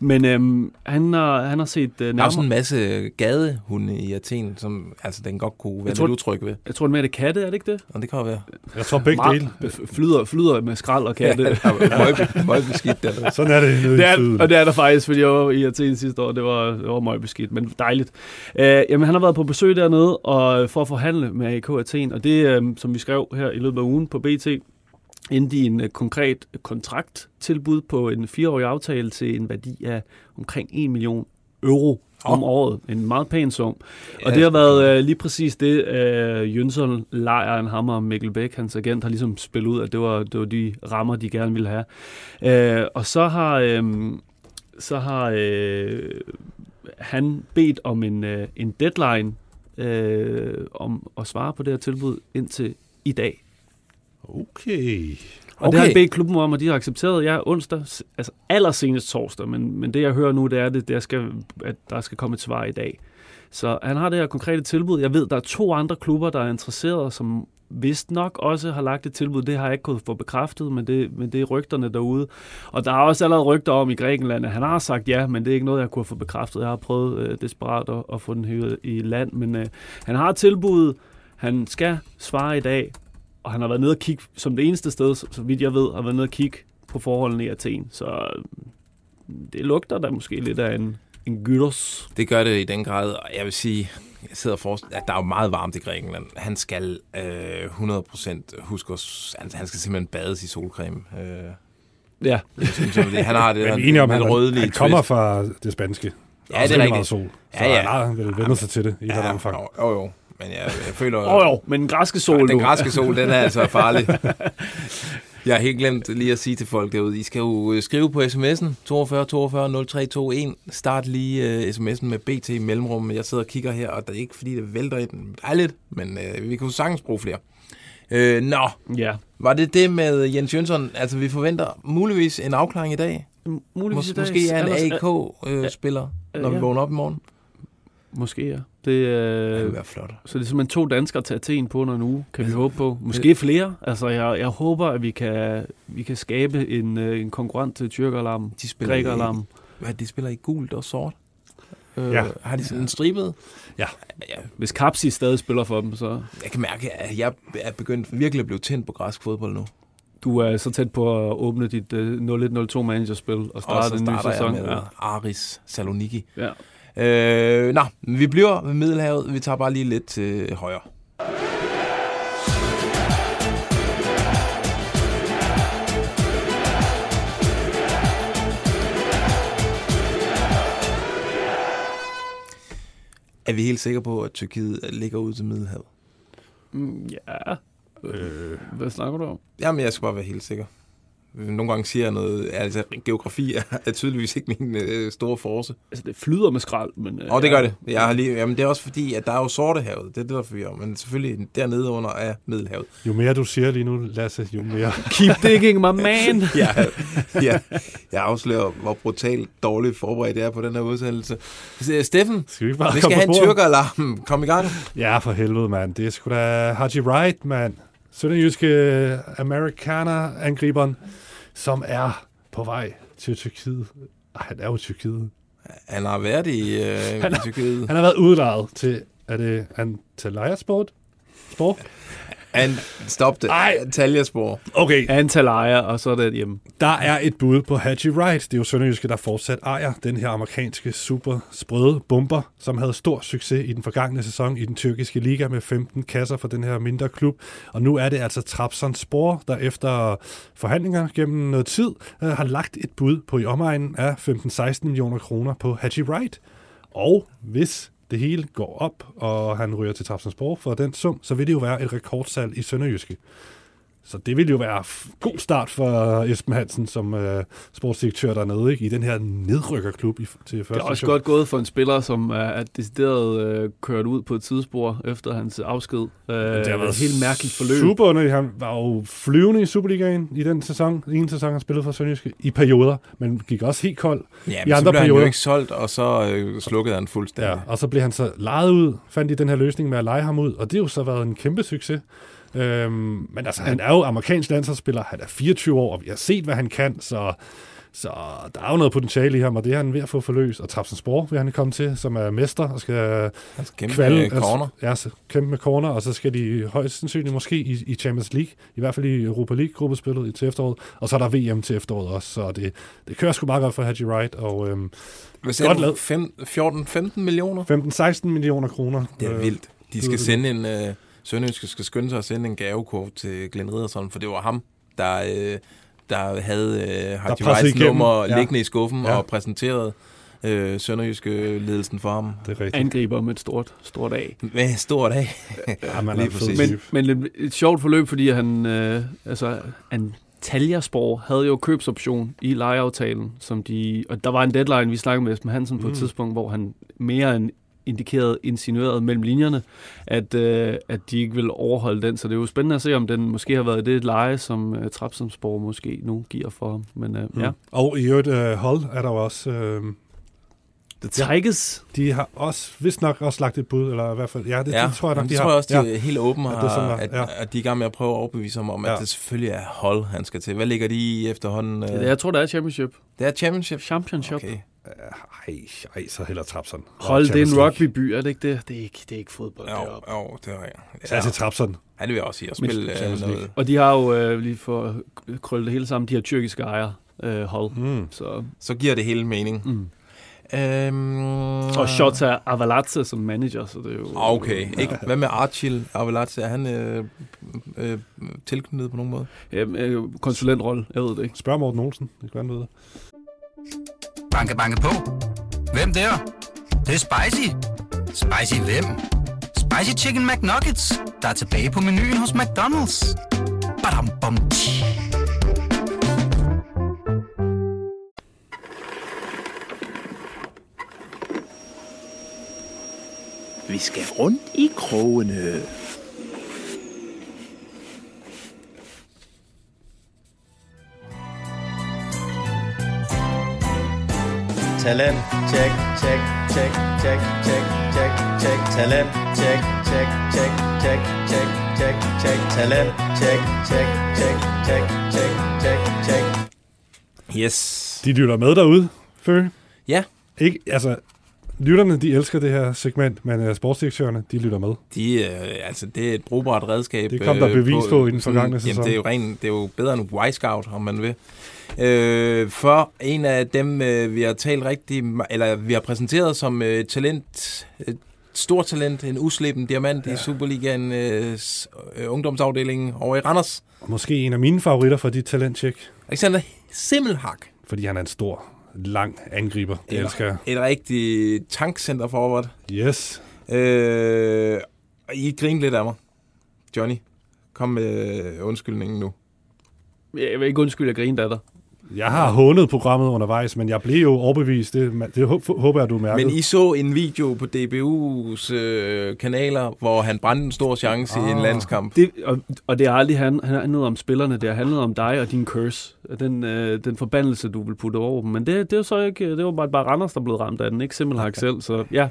Men øhm, han, har, han har set øh, Der er nærmere... også en masse gadehunde i Athen, som altså, den godt kunne være tror- lidt utryg ved. Jeg tror, det mere det er katte, er det ikke det? Og det kan jo være. Jeg tror begge Meget- dele. Flyder, flyder med skrald og katte. Møg- Møgbeskidt der. Sådan er det Det i er, og det er der faktisk, fordi jeg var i Athen sidste år. Det var, det var meget beskidt, men dejligt. Øh, jamen, han har været på besøg dernede og, for at forhandle med AK Athen, og det, øh, som vi skrev her i løbet af ugen på BT, endte i en øh, konkret kontrakttilbud på en fireårig aftale til en værdi af omkring 1 million euro om året. En meget pæn sum. Og det har været øh, lige præcis det, øh, Jønsson, Lejren, Hammer og Mikkel Bæk, hans agent, har ligesom spillet ud, at det var, det var de rammer, de gerne ville have. Øh, og så har, øh, så har øh, han bedt om en, øh, en deadline øh, om at svare på det her tilbud indtil i dag. Okay. Og okay. det har han bedt klubben om, og de har accepteret. Ja, onsdag, altså allersenest torsdag, men, men det jeg hører nu, det er, det, der skal, at der skal komme et svar i dag. Så han har det her konkrete tilbud. Jeg ved, der er to andre klubber, der er interesserede, som vist nok også har lagt et tilbud. Det har jeg ikke kunnet få bekræftet, men det, men det er rygterne derude. Og der er også allerede rygter om i Grækenland, at han har sagt ja, men det er ikke noget, jeg kunne få bekræftet. Jeg har prøvet øh, desperat at, at få den hævet i land, men øh, han har et tilbud. Han skal svare i dag, og han har været nede og kigge, som det eneste sted, så, vidt jeg ved, har været nede og kigge på forholdene i Athen. Så øh, det lugter da måske lidt af en, en gyros. Det gør det i den grad, og jeg vil sige, jeg sidder og forestiller, at der er jo meget varmt i Grækenland. Han skal øh, 100% huske os, han, han skal simpelthen bades i solcreme. Øh, Ja. jeg synes, det, han har det Men om, lidt han, rødlige han kommer twist. fra det spanske. Ja, det er rigtigt. sol. Så Ja, ja. han har vel vendt sig til det i et eller andet omfang. Jo, jo, jo. Men jeg, jeg føler... Åh oh, jo, men den græske sol den græske sol, den er altså farlig. Jeg har helt glemt lige at sige til folk derude, I skal jo øh, skrive på sms'en 42 42 0321. Start lige uh, sms'en med BT i mellemrum. Jeg sidder og kigger her, og det er ikke fordi, det vælter i den. Dejligt, men uh, vi kunne sagtens bruge flere. Uh, nå, Ja, var det det med Jens Jønsson? Altså, vi forventer muligvis en afklaring i dag. muligvis Mås- i dag. måske er en AK-spiller, øh, når vi ja. vågner op i morgen. Måske, ja. Det, Det øh, vil være flot. så det er simpelthen to danskere til Athen på under en uge, kan vi håbe på. Måske flere. Altså, jeg, jeg håber, at vi kan, vi kan skabe en, øh, en konkurrent til tyrkeralarm, De spiller i, grækeralarm. hvad, de spiller i gult og sort. Øh, Ja. Har de sådan en stribet? Ja. ja. Hvis Kapsi stadig spiller for dem, så Jeg kan mærke, at jeg er begyndt virkelig at blive tændt på græsk fodbold nu. du er så tæt på at åbne dit øh, 0102 managerspil og Og starte så en ny starter sæson. jeg med Ja. Aris Saloniki. Ja. Øh, nå, vi bliver ved Middelhavet. Vi tager bare lige lidt til højre. Er vi helt sikre på, at Tyrkiet ligger ud til Middelhavet? Mm, ja. Øh, Hvad snakker du om? Jamen, jeg skal bare være helt sikker. Nogle gange siger jeg noget, altså geografi er, er tydeligvis ikke min øh, store force. Altså, det flyder med skrald, men... Og det gør det. Jeg har lige, jamen, det er også fordi, at der er jo Sortehavet. Det er det, der forvirrer. Men selvfølgelig dernede under er Middelhavet. Jo mere du siger lige nu, Lasse, jo mere... Keep digging, my man! ja, ja, jeg afslører, hvor brutalt dårligt forberedt jeg er på den her udsendelse. Steffen, Skal vi bare vi komme skal have en tyrkeralarm. Kom i gang. Ja, for helvede, mand. Det er sgu da Haji Wright, mand. Sønderjyske Amerikaner-angriberen, som er på vej til Tyrkiet. Ej, han er jo i Tyrkiet. Han har været i, øh, Han i har- Tyrkiet. Han har været udlejet til, er det Antalya Sport? Sport? Han, stop det. Ej. Taljerspor. Okay, Antal ejer, og så er det hjemme. Der er et bud på Haji Wright. Det er jo Sønderjyske, der fortsat ejer den her amerikanske super sprøde bomber, som havde stor succes i den forgangne sæson i den tyrkiske liga med 15 kasser for den her mindre klub. Og nu er det altså Trabzonspor, der efter forhandlinger gennem noget tid øh, har lagt et bud på i omegnen af 15-16 millioner kroner på Haji Wright. Og hvis det hele går op, og han ryger til Trabzonspor for den sum, så vil det jo være et rekordsalg i Sønderjyske. Så det vil jo være god start for Esben Hansen som øh, sportsdirektør dernede, ikke? i den her nedrykkerklub i, til første Det er også division. godt gået for en spiller, som er, er decideret øh, kørt ud på et tidsspor efter hans afsked. Øh, det har været et helt mærkeligt forløb. Super underligt. Han var jo flyvende i Superligaen i den sæson. En sæson, han spillede for Sønderjyske i perioder, men gik også helt kold. Ja, I men så andre blev han jo perioder. ikke solgt, og så øh, slukkede han fuldstændig. Ja, og så blev han så lejet ud, fandt de den her løsning med at lege ham ud, og det har jo så været en kæmpe succes. Øhm, men altså, han er jo amerikansk landsholdsspiller, han er 24 år, og vi har set, hvad han kan, så, så der er jo noget potentiale i ham, og det er han ved at få forløst. Og Trabzonspor vil han komme til, som er mester, og skal skal kæmpe kvalde, med corner. ja, kæmpe med corner, og så skal de højst sandsynligt måske i, i Champions League, i hvert fald i Europa League-gruppespillet i- til efteråret, og så er der VM til efteråret også, så det, det kører sgu meget godt for Haji Wright, og øhm, Hvad Godt lavet. du? 14-15 millioner? 15-16 millioner kroner. Det er Øh, vildt. De det skal sende en... Øh, Sønderjyske skal skynde sig at sende en gavekort til Glenn Riddersson, for det var ham, der, øh, der havde øh, Haji igennem. nummer Ja. liggende i skuffen Ja. og præsenterede øh, Sønderjyske ledelsen for ham. Det er rigtigt. Angriber med et stort, stort A. Med stor dag. Ja, man Lige er præcis. Men, men et, et sjovt forløb, fordi han, øh, altså, han Taljerspor havde jo købsoption i lejeaftalen, som de, og der var en deadline, vi snakkede med Esben Hansen på mm. et tidspunkt, hvor han mere end indikeret, insinueret mellem linjerne, at, øh, at de ikke vil overholde den. Så det er jo spændende at se, om den måske har været det leje, som øh, Trapsomsborg måske nu giver for ham. Men øh, mm. ja, Og i øvrigt, uh, Hull er der jo også... Uh, det trækkes. de har også, vist nok også lagt et bud, eller i hvert fald... Ja, det, Ja, det tror jeg nok, det de tror har. jeg også, de ja. er helt åbne, At at, det er sådan, at, ja. at de er i gang med at prøve at overbevise ham om, at Ja. det selvfølgelig er hold, han skal til. Hvad ligger de i efterhånden? Ja. Jeg tror, det er championship. Det er championship. Championship. Okay. Ej, ej, så heller Trapson. Hold, det er en rugbyby, er det ikke det? Det er ikke, det er ikke fodbold Jo, deroppe. jo, det er. Så ja. til Trapson. Han vil jeg også sige at Men- spille øh, League. noget. Og de har jo, øh, lige for at krølle det hele sammen, de har tyrkiske ejere, øh, hold. Mm. Så, Så giver det hele mening. mm. Øhm, Og Shota Avalatse som manager, så det er jo... Okay, ikke? Hvad med Archil Avalatse? Er han øh, øh, tilknyttet på nogen måde? Ja, øh, konsulentrolle, jeg ved det ikke. Spørg Morten Olsen. Det kan være, han det. Banke, banke på. Hvem der? Det, det er spicy. Spicy hvem? Spicy Chicken McNuggets, der er tilbage på menuen hos McDonald's. Badum, bom, tji. Vi skal rundt i krogene. Talent, check, check, check, check, check, check, check. Talent, check, check, check, check, check, check, check. Talent, check, check, check, check, check, check, check. Yes. De lytter med derude, Fø. Ja. Ikke, altså, lytterne, de elsker det her segment, men uh, sportsdirektørerne, de lytter med. De, øh, altså, det er et brugbart redskab. Det kom der bevis på i den forgangne sæson. Jamen, det er jo, ren, det er jo bedre end Y-Scout, om man vil. Øh, for en af dem, øh, vi har talt rigtig, eller vi har præsenteret som øh, talent, et stort talent, en uslippen diamant ja. i Superligaen øh, øh, ungdomsafdelingen over i Randers. Måske en af mine favoritter for dit talentcheck, Alexander Simmelhak. fordi han er en stor, lang angriber. Det Et- elsker jeg. Et rigtig tankcenter forward. Yes. Øh, I griner lidt af mig. Johnny, kom med undskyldningen nu. Jeg vil ikke undskylde, at jeg griner af dig. Jeg har hånet programmet undervejs, men jeg blev jo overbevist. Det, det hå- håber jeg, du mærker. Men I så en video på DBU's øh, kanaler, hvor han brændte en stor chance ah. i en Ah. landskamp. Det, og, og det har aldrig han- handlet om spillerne, det har handlet om dig og din curse. Den, øh, den forbandelse, du vil putte over dem. Men det, det er så ikke, det var bare, bare Randers, der blev ramt af den, ikke Simmelhag selv. Så ja,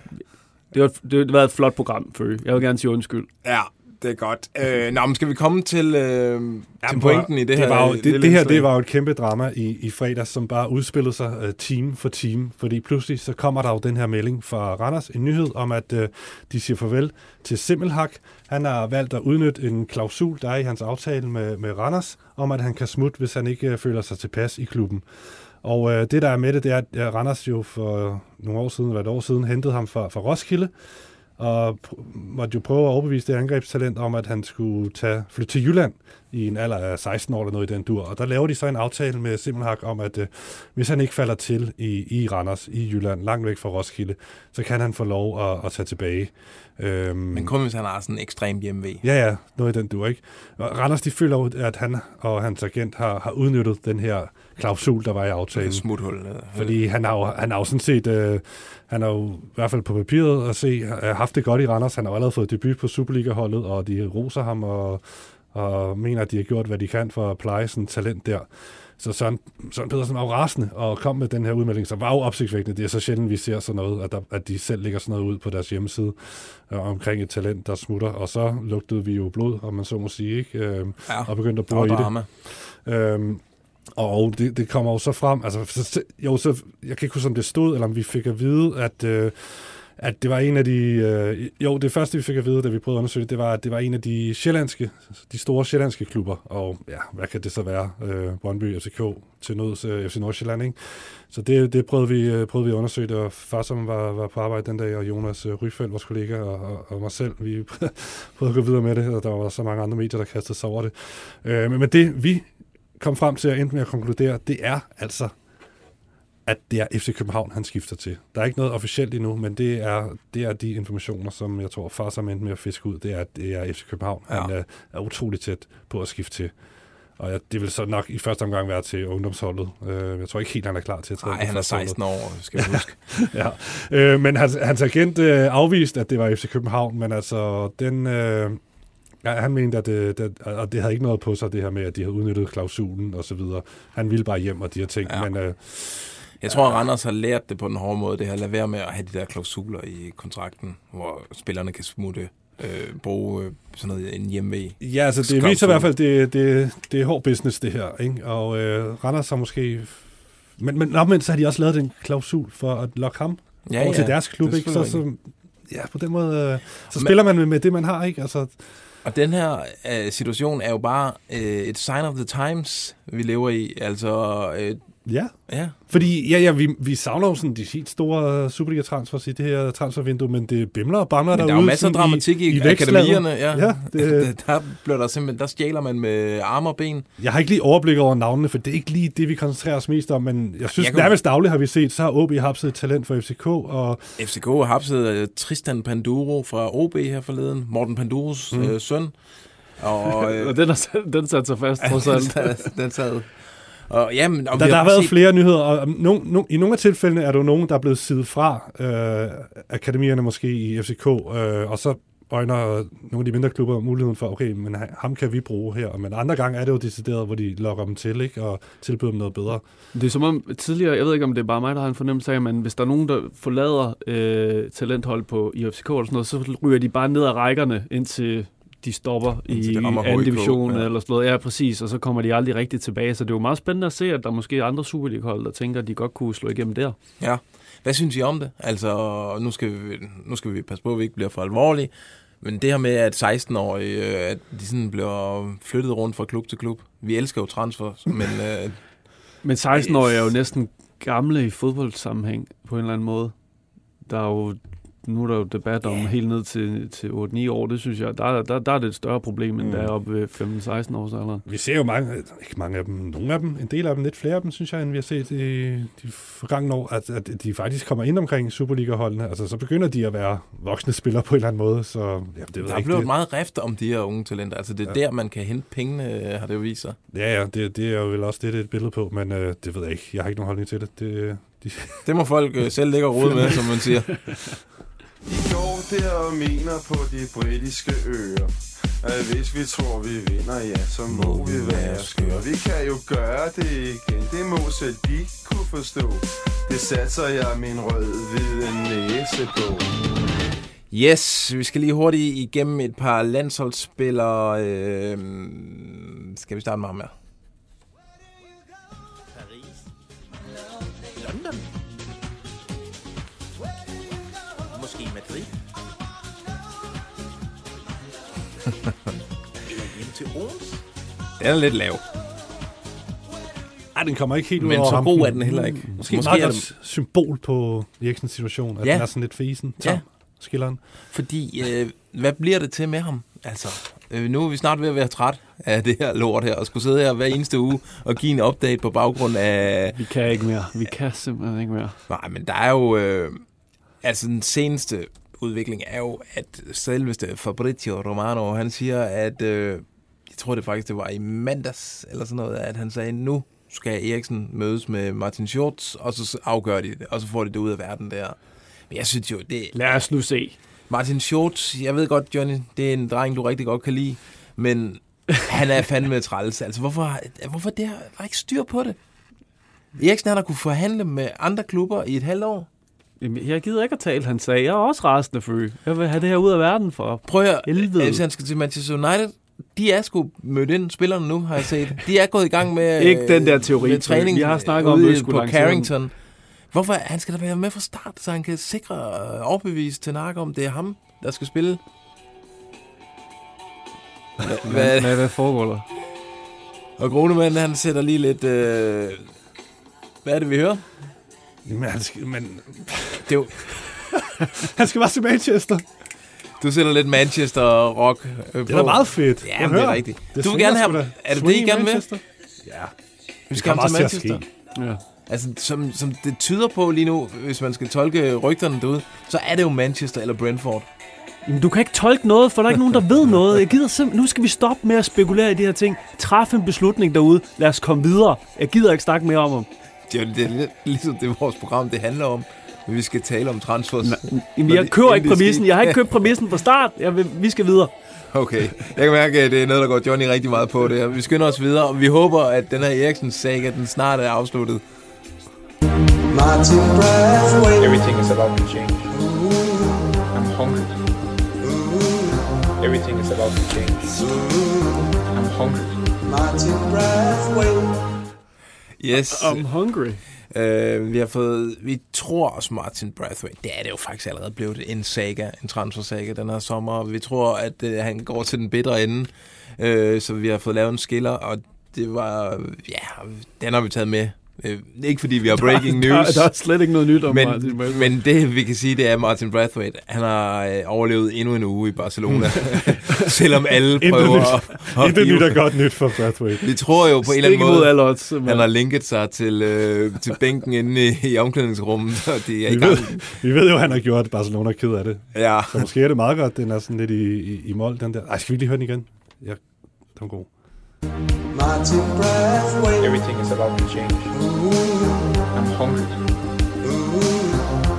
det var, det har været et flot program, Føge. Jeg vil gerne sige undskyld. Ja, det er godt. Øh, nå, men skal vi komme til, øh, til pointen i det, det her? Var jo, det, lille det her det var jo et kæmpe drama i, i fredags, som bare udspillede sig uh, team for team, fordi pludselig så kommer der jo den her melding fra Randers, en nyhed om, at uh, de siger farvel til Simmelhak. Han har valgt at udnytte en klausul, der er i hans aftale med, med Randers, om at han kan smutte, hvis han ikke uh, føler sig tilpas i klubben. Og uh, det, der er med det, det er, at Randers jo for nogle år siden, eller et år siden, hentede ham fra, fra Roskilde, og måtte jo prøve at overbevise det angrebstalent om, at han skulle tage, flytte til Jylland i en alder af 16 år eller noget i den dur. Og der laver de så en aftale med Simmelhak om, at øh, hvis han ikke falder til i, i Randers, i Jylland, langt væk fra Roskilde, så kan han få lov at, at tage tilbage. Øhm, Men kun hvis han har sådan en ekstrem hjemmevæg. Ja, ja, noget i den dur, ikke? Og Randers, de føler jo, at han og hans agent har, har udnyttet den her klausul, der var i aftalen. Smuthul. øh, Fordi han har jo, han har jo sådan set, øh, han har jo i hvert fald på papiret at se, øh, haft det godt i Randers. Han har jo allerede fået debut på Superliga-holdet, og de roser ham og, og mener, at de har gjort, hvad de kan for at pleje sådan talent der. Så Søren, Søren Pedersen var jo rasende og kom med den her udmelding, som var jo opsigtsvækkende. Det er så sjældent, vi ser sådan noget, at, der, at de selv lægger sådan noget ud på deres hjemmeside øh, omkring et talent, der smutter. Og så lugtede vi jo blod, om man så må sige, ikke? Øh, Ja, og begyndte at bore i det. Øhm, og det, det kommer jo så frem, altså, så, jo, så, jeg kan ikke huske, om det stod, eller om vi fik at vide, at, øh, at det var en af de, øh, jo, det første, vi fik at vide, da vi prøvede at undersøge det, var, at det var en af de sjællandske, de store sjællandske klubber, og ja, hvad kan det så være? Øh, Brøndby, FCK, til nøds øh, FC Nordsjælland, ikke? Så det, det prøvede, vi, øh, prøvede vi at undersøge, det var far, som var, var på arbejde den dag, og Jonas øh, Ryfeldt, vores kollega, og, og, og mig selv, vi prøvede at gå videre med det, og der var så mange andre medier, der kastede sig over det. Øh, men, men det, vi kom frem til at endte med at konkludere, det er altså, at det er FC København, han skifter til. Der er ikke noget officielt endnu, men det er, det er de informationer, som jeg tror, far som endte med at fiske ud, det er, at det er FC København. Ja. Han er, er utrolig tæt på at skifte til. Og jeg, det vil så nok i første omgang være til ungdomsholdet. Øh, jeg tror ikke helt, han er klar til at træde Nej, han er førsteholdet. 16 år, skal vi huske. ja. øh, men hans, hans agent øh, afviste, at det var FC København, men altså, den... Øh, ja, han mente, at det, det, og det havde ikke noget på sig, det her med, at de havde udnyttet klausulen og så videre. Han ville bare hjem og de her ting, Ja. men... Øh, Jeg tror, at Randers har lært det på den hårde måde, det her. Lad være med at have de der klausuler i kontrakten, hvor spillerne kan smutte, øh, bruge øh, sådan noget, en hjemmevæg. Ja, altså det viser i hvert fald, det, det, det er hård business, det her. Ikke? Og øh, Randers har måske... Men, men omvendt, så har de også lavet en klausul for at lokke ham Ja, over ja, til deres klub. Ikke? Så, så, ja, på den måde, øh, så Men- spiller man med, med det, man har. ikke. Altså, og den her øh, situation er jo bare øh, et sign of the times, vi lever i. Altså, øh, ja, ja, Fordi ja, ja, vi, vi savner jo sådan de helt store uh, Superliga-transfers i det her transfervindue, men det bimler og bamler men derude. der er jo masser af dramatik i, i vækstlaget. akademierne. Ja. ja det, der, bliver der simpelthen, der stjæler man med arme og ben. jeg har ikke lige overblik over navnene, for det er ikke lige det, vi koncentrerer os mest om, men jeg synes, Jeg kunne- nærmest dagligt har vi set, så har OB hapset et talent for FCK, og FCK har hapset uh, Tristan Panduro fra OB her forleden. Morten Panduros mm. øh, søn. Og, øh, Og den har den satte sig fast, trods alt. den, den sad. Og, jamen, og der, der har været set- flere nyheder, og no, no, i nogle af tilfældene er der jo nogen, der er blevet sidet fra øh, akademierne måske i FCK, øh, og så øjner nogle af de mindre klubber muligheden for, okay, men ha- ham kan vi bruge her. Men andre gange er det jo decideret, hvor de lokker dem til, ikke? og tilbyder dem noget bedre. Det er som om tidligere, jeg ved ikke om det er bare mig, der har en fornemmelse af, men hvis der er nogen, der forlader øh, talenthold på i FCK eller sådan noget, så ryger de bare ned ad rækkerne, indtil de stopper i anden division ja. eller sådan noget. Ja, præcis, og så kommer de aldrig rigtig tilbage. Så det er jo meget spændende at se, at der måske er andre Superliga-hold, der tænker, at de godt kunne slå igennem der. Ja. Hvad synes I om det? Altså, nu skal, vi, nu skal vi passe på, at vi ikke bliver for alvorlige. Men det her med, at 16-årige, øh, at de sådan bliver flyttet rundt fra klub til klub. Vi elsker jo transfer, men øh, Men 16-årige er jo næsten gamle i fodboldsammenhæng på en eller anden måde. Der er jo nu er der jo debat om helt ned til, til 8-9 år. Det synes jeg, der, der, der er det et større problem, end Mm. der er oppe ved 15-16 års alderen. Vi ser jo mange, ikke mange af dem, nogle af dem, en del af dem, lidt flere af dem, synes jeg, end vi har set i de forgangne år, at, at de faktisk kommer ind omkring Superliga-holdene. Altså, så begynder de at være voksne spillere på en eller anden måde, så ja, det ved Der er blevet meget rift om de her unge talenter. Altså, det er Ja. der, man kan hente pengene, øh, har det jo vist sig. ja, ja, det, det er jo vel også det, det er et billede på, men øh, det ved jeg ikke. Jeg har ikke nogen holdning til det. det de, Det må folk øh, selv ligge og rode med, som man siger. I går der og mener på de britiske øer at hvis vi tror vi vinder, ja, så må vi være skøre Vi kan jo gøre det igen, det må selv de kunne forstå Det satser jeg min rød-hvide næse på Yes, vi skal lige hurtigt igennem et par landsholdsspillere. Øh, skal vi starte med ham her? London. Måske Madrid. Eller hjem til Odense. Den er lidt lav. Ej, den kommer ikke helt ud Men over så ham. god er den heller ikke. Måske, Måske Måske meget er godt symbol på Eriksens situation, at Ja. ja. den er sådan lidt fesen. Tom, Ja. skilleren. Fordi, øh, hvad bliver det til med ham? Altså, øh, nu er vi snart ved at være træt af det her lort her, og skulle sidde her hver eneste uge og give en update på baggrund af... Vi kan ikke mere. Vi kan simpelthen ikke mere. Nej, men der er jo... Øh, altså, den seneste udvikling er jo, at selveste Fabrizio Romano, han siger, at... Øh, jeg tror det faktisk, det var i mandags, eller sådan noget, at han sagde, nu skal Eriksen mødes med Martin Schultz, og så afgør de det, og så får de det ud af verden der. Men jeg synes jo, det... Lad os nu se. Martin Schultz, jeg ved godt, Johnny, det er en dreng, du rigtig godt kan lide, men han er fandme træls. Altså, hvorfor, hvorfor det, der er ikke styr på det? Eriksen han har kunne forhandle med andre klubber i et halvt år. Jeg gider ikke at tale, han sagde. Jeg er også rasende fø. Jeg vil have det her ud af verden for. Prøv at Helvede. hvis han skal til Manchester United, de er sgu mødt ind, spillerne nu, har jeg set. De er gået i gang med, Ikke den der teori, med træning vi har snakket om, at på. Carrington. Hvorfor? Han skal da være med fra start, så han kan sikre og overbevise til Nark om, det er ham, der skal spille. Hva- Hvad, hvad, hvad foregår der? Og Grunemann, han sætter lige lidt... Øh... Hvad er det, vi hører? Men han skal, men, Det er jo, han skal bare til Manchester. du sætter lidt Manchester rock øh, Det er meget fedt. Ja, men det er rigtigt. Det du vil gerne have... Er det det, I gerne vil? Manchester? Ja. Vi skal ham til også til at Manchester. Ja. Altså, som, som det tyder på lige nu, hvis man skal tolke rygterne derude, så er det jo Manchester eller Brentford. Jamen, du kan ikke tolke noget, for der er ikke nogen, der ved noget. Jeg gider simpelthen... Nu skal vi stoppe med at spekulere i de her ting. Træf en beslutning derude. Lad os komme videre. Jeg gider ikke snakke mere om dem. Det er, det er lidt ligesom det vores program, det handler om. Men vi skal tale om transfers. Jamen, Når jeg det kører ikke præmissen. Jeg har ikke købt præmissen fra start. Jeg vil, vi skal videre. Okay. Jeg kan mærke, at det er noget, der går Johnny rigtig meget på det. her. Vi skynder os videre, og vi håber, at den her Eriksens saga, den snart er afsluttet. Everything is about to change. I'm hungry. Everything is about to change. I'm hungry. Yes. I'm hungry. Øh, vi har fået, vi tror også Martin Brathwaite, det er det jo faktisk allerede blevet en saga, en transfer-saga den her sommer. Vi tror, at øh, han går til den bedre ende, øh, så vi har fået lavet en skiller, og det var, ja, den har vi taget med. Øh, ikke fordi vi har breaking Der, news, der er slet ikke noget nyt om Martin men, Braithwaite. men det vi kan sige, det er Martin Brathwaite. Han har øh, overlevet endnu en uge i Barcelona, selvom alle prøver at, at Intet nyt er godt nyt for Brathwaite. Vi tror jo på en eller Stik anden måde, odds, han har linket sig til, øh, til bænken inde i, i omklædningsrummet, og det er Vi ved, vi ved jo, at han har gjort Barcelona ked af det. Ja. Så måske er det meget godt, den er sådan lidt i, i, i mål, den der. Ej, skal vi lige høre den igen? Ja, den var god. Everything is about to change. I'm hungry.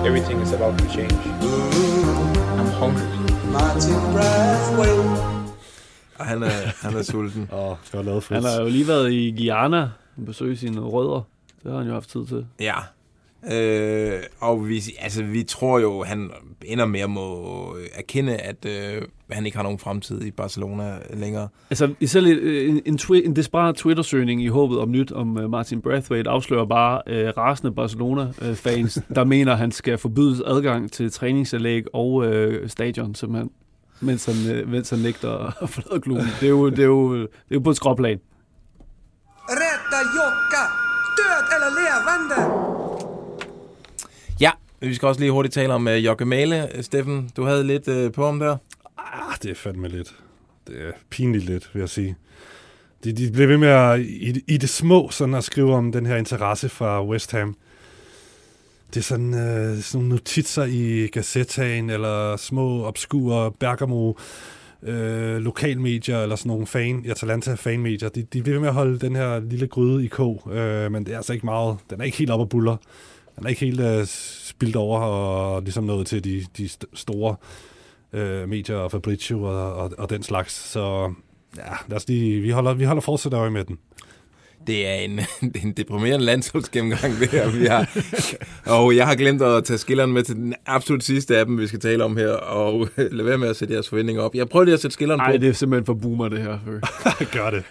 Everything is about to change. I'm hungry. Og han er, han er sulten. Åh, det var lavet Han har jo lige været i Guyana og besøgt sine rødder. Det har han jo haft tid til. Ja. Øh, og vi, altså, vi tror jo, han ender med at må erkende, at øh, han ikke har nogen fremtid i Barcelona længere. Altså, selv en, en, twi- en desperat Twitter-søgning i håbet om nyt om uh, Martin Brathwaite afslører bare uh, rasende Barcelona-fans, der mener, at han skal forbydes adgang til træningsanlæg og uh, stadion, simpelthen, mens han, uh, mens han nægter at forlade klubben. Det er jo, det er jo, det er jo på et skråplan. Rädda Jokka! Död eller levande! Ja, Vi skal også lige hurtigt tale om uh, Jokke Male. Steffen, du havde lidt uh, på om der. Ah, det er fandme lidt. Det er pinligt lidt, vil jeg sige. De, de blev ved med at, i, i det små sådan at skrive om den her interesse fra West Ham. Det er sådan, øh, sådan nogle notitser i Gazettaen, eller små, obskure Bergamo øh, lokalmedier, eller sådan nogle fan, Atalanta fanmedier. De, de bliver ved med at holde den her lille gryde i kog, øh, men det er altså ikke meget, den er ikke helt op og buller. Den er ikke helt øh, spildt over og ligesom noget til de, de st- store øh, medier og Fabrizio og, og, og den slags. Så ja, lad os lige, vi holder, vi holder fortsat øje med den. Det er en, det er en deprimerende landsholdsgennemgang, det her, vi har. Og jeg har glemt at tage skilleren med til den absolut sidste af dem, vi skal tale om her, og lad være med at sætte jeres forventninger op. Jeg prøver lige at sætte skilleren på. Nej, det er simpelthen for boomer, det her. Gør det.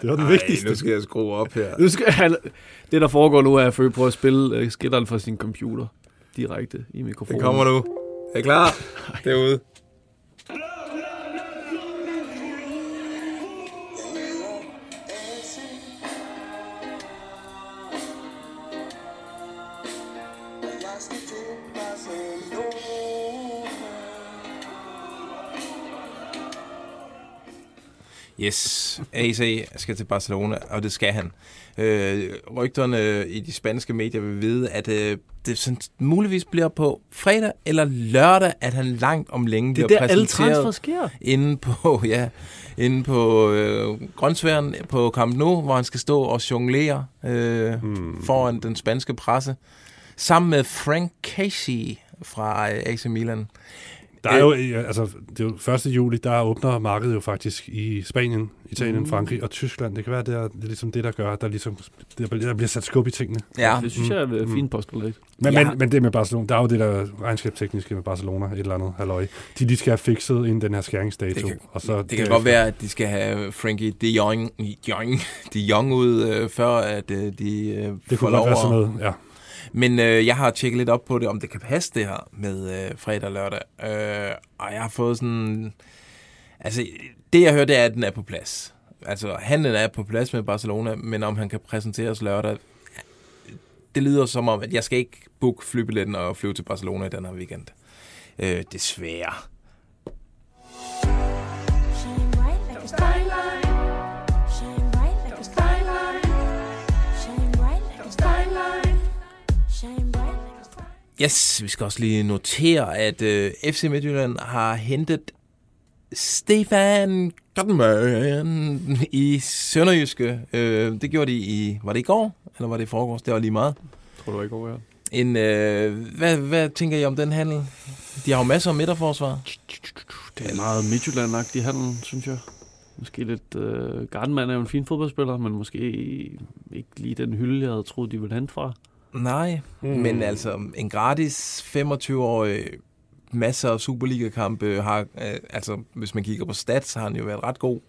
Det var den Ej, vigtigste. nu skal jeg skrue op her. Nu skal han, det, der foregår nu, er at Fø prøver at spille uh, skilleren fra sin computer direkte i mikrofonen. Det kommer nu. Er I klar? Derude. Yes, AC skal til Barcelona, og det skal han. Øh, rygterne i de spanske medier vil vide, at øh, det sådan, muligvis bliver på fredag eller lørdag, at han langt om længe Det er bliver der, alle præsenteret transfer sker. inde på, ja, inde på øh, grøntsværen på Camp Nou, hvor han skal stå og jonglere øh, hmm. foran den spanske presse, sammen med Frank Casey fra øh, AC Milan. Der er jo, ja, altså, det er jo 1. juli, der åbner markedet jo faktisk i Spanien, Italien, Mm. mm. Frankrig og Tyskland. Det kan være, det er, det er ligesom det, der gør, der, ligesom, der, bliver- der bliver sat skub i tingene. Ja. Det synes jeg er et fint postulat. Men, Ja. men, men det med Barcelona, der er jo det der regnskabstekniske med Barcelona, et eller andet halløj. De lige skal have fikset inden den her skæringsdato. Det kan, og så det kan godt være, at de skal have Frankie de Jong, Jong, de Jong ud, øh, før at øh, de øh, Det får kunne godt være sådan noget, ja. Men øh, jeg har tjekket lidt op på det, om det kan passe det her med øh, fredag og lørdag. Øh, og jeg har fået sådan... Altså, det jeg hører, det er, at den er på plads. Altså, handlen er på plads med Barcelona, men om han kan præsenteres lørdag, det lyder som om, at jeg skal ikke booke flybilletten og flyve til Barcelona i den her weekend. Øh, desværre. Yes, vi skal også lige notere, at øh, FC Midtjylland har hentet Stefan Gottenberg i Sønderjyske. Øh, det gjorde de i, var det i går, eller var det i forgårs? Det var lige meget. Tror du ikke over, ja. En, øh, hvad, hvad tænker I om den handel? De har jo masser af midterforsvar. Det er meget Midtjylland-agtig handel, synes jeg. Måske lidt... Øh, Gardenman er jo en fin fodboldspiller, men måske ikke lige den hylde, jeg havde troet, de ville hente fra. Nej, mm. men altså en gratis 25-årig masser af Superliga-kampe har, øh, altså hvis man kigger på stats, har han jo været ret god.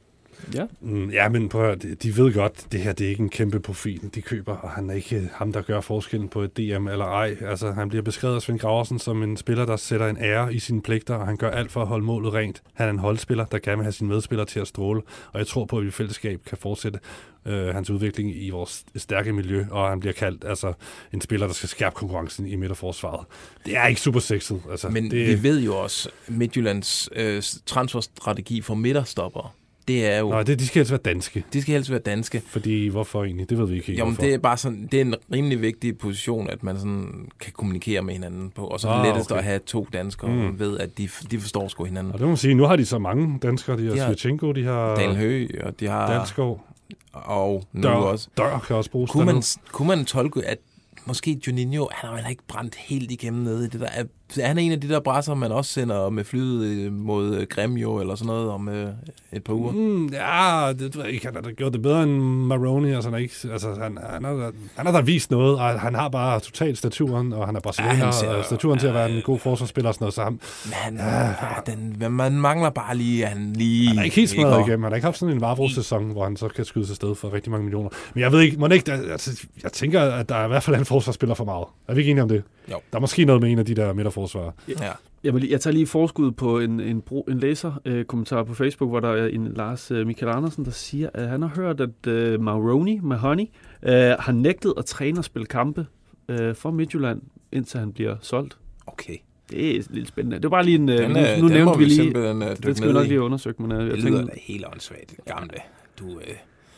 Ja. Mm, ja, men prøv de- de ved godt, det her det er ikke en kæmpe profil, de køber, og han er ikke ham, der gør forskellen på et DM eller ej. Altså, han bliver beskrevet af Svend Graversen som en spiller, der sætter en ære i sine pligter, og han gør alt for at holde målet rent. Han er en holdspiller, der gerne vil have sine medspillere til at stråle, og jeg tror på, at vi i fællesskab kan fortsætte øh, hans udvikling i vores stærke miljø, og han bliver kaldt altså, en spiller, der skal skærpe konkurrencen i midterforsvaret. Det er ikke super sexet. Altså, Men det, vi ved jo også, Midtjyllands øh, transferstrategi for midterstopper, det er jo... Nej, det, de skal helst være danske. De skal helst være danske. Fordi, hvorfor egentlig? Det ved vi ikke helt, Jo, men hvorfor. det er bare sådan, det er en rimelig vigtig position, at man sådan kan kommunikere med hinanden på. Og så er det Ah, lettest okay. at have to danskere, Mm. ved, at de, de forstår sgu hinanden. Og det må man sige, nu har de så mange danskere. De har De har Svechenko, de har Daniel Høgh, og de har... Dalsgaard. Og nu Dør- også... Dør kan også bruges Kunne man, kunne man tolke, at måske Juninho, han har heller ikke brændt helt igennem nede i det der. Er, er han en af de der brasser, man også sender med flyet øh, mod øh, Gremio eller sådan noget om øh, et par uger? Mm, ja, det ved jeg ikke. Han har da gjort det bedre end Maroni. Altså, han, ikke, altså, han, han, har, da- han har da vist noget, og han har bare totalt staturen, og han er Barcelona, Ja, ja, han ser- og staturen til at være en god forsvarsspiller og sådan noget. Så han, Men han, ja. den, man mangler bare lige, han lige... han er ikke helt smadret igennem. Han har ikke haft sådan en Vavro-sæson, hvor han så kan skyde sig sted for rigtig mange millioner. Men jeg ved ikke, må ikke altså, jeg tænker, at der er i hvert fald en forsvarsspiller for meget. Er vi ikke enige om det? Jo. Der er måske noget med en af de der midterforsvarer. Ja. Jeg, vil, lige- jeg tager lige forskud på en, en, bro, en læser-kommentar på Facebook, hvor der er en Lars øh, Michael Andersen, der siger, at han har hørt, at øh, Maroney, Mahoney, øh, har nægtet at træne og spille kampe øh, for Midtjylland, indtil han bliver solgt Okay. Det er lidt spændende. Det var bare lige en... øh, Den, nu, øh, nu den nævnte vi lige... simpelthen, øh, dykke det skal vi nok lige have undersøgt, men øh, jeg Det tænker... lyder da helt åndssvagt, gamle. Du, øh,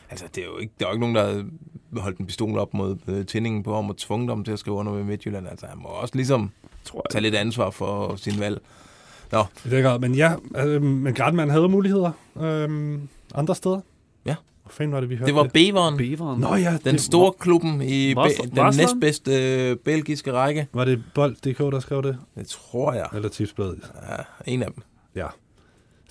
altså, det er jo ikke, der er jo ikke nogen, der har holdt en pistol op mod øh, tændingen på ham og tvunget ham til at skrive under med Midtjylland. Altså, han må også ligesom Tror tage lidt ansvar for sin valg. Nå, I den grad. Men ja, øh, men Gradman havde muligheder øh, andre steder. Ja. Hvor fanden var det, vi hørte det var Beveren. Beveren. Nå ja, Den det, store klubben i be- den næstbedste øh, belgiske række. Var det Bold.dk, der skrev det? Det tror jeg. Eller Tipsbladet? Ja, en af dem. Ja.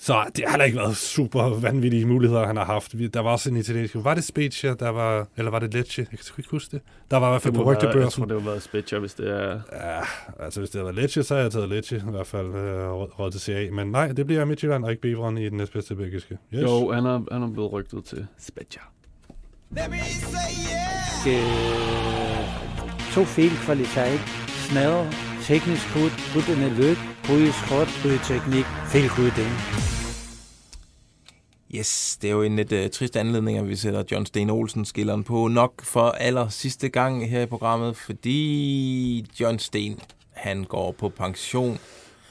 Så det har da ikke været super vanvittige muligheder, han har haft. Der var også en italiensk. Var det Spezia, der var, eller var det Lecce? Jeg kan ikke huske det. Der var i hvert fald på være- Jeg rygtebørsen. tror, det var været Spetcher, hvis det er... Ja, altså hvis det havde været Lecce, så havde jeg taget Lecce, i hvert fald øh, råd til CA. Men nej, det bliver Midtjylland og ikke Beveren i den næstbedste belgiske. Yes. Jo, han er, han er blevet rygtet til Spetcher. To fejlkvaliteter. Smadre, teknisk hud, ryttende løb, ryge skråt, ryge teknik, fejlkudning. Yes, det er jo en lidt uh, trist anledning, at vi sætter John Sten Olsen skilleren på nok for aller sidste gang her i programmet, fordi John Sten, han går på pension.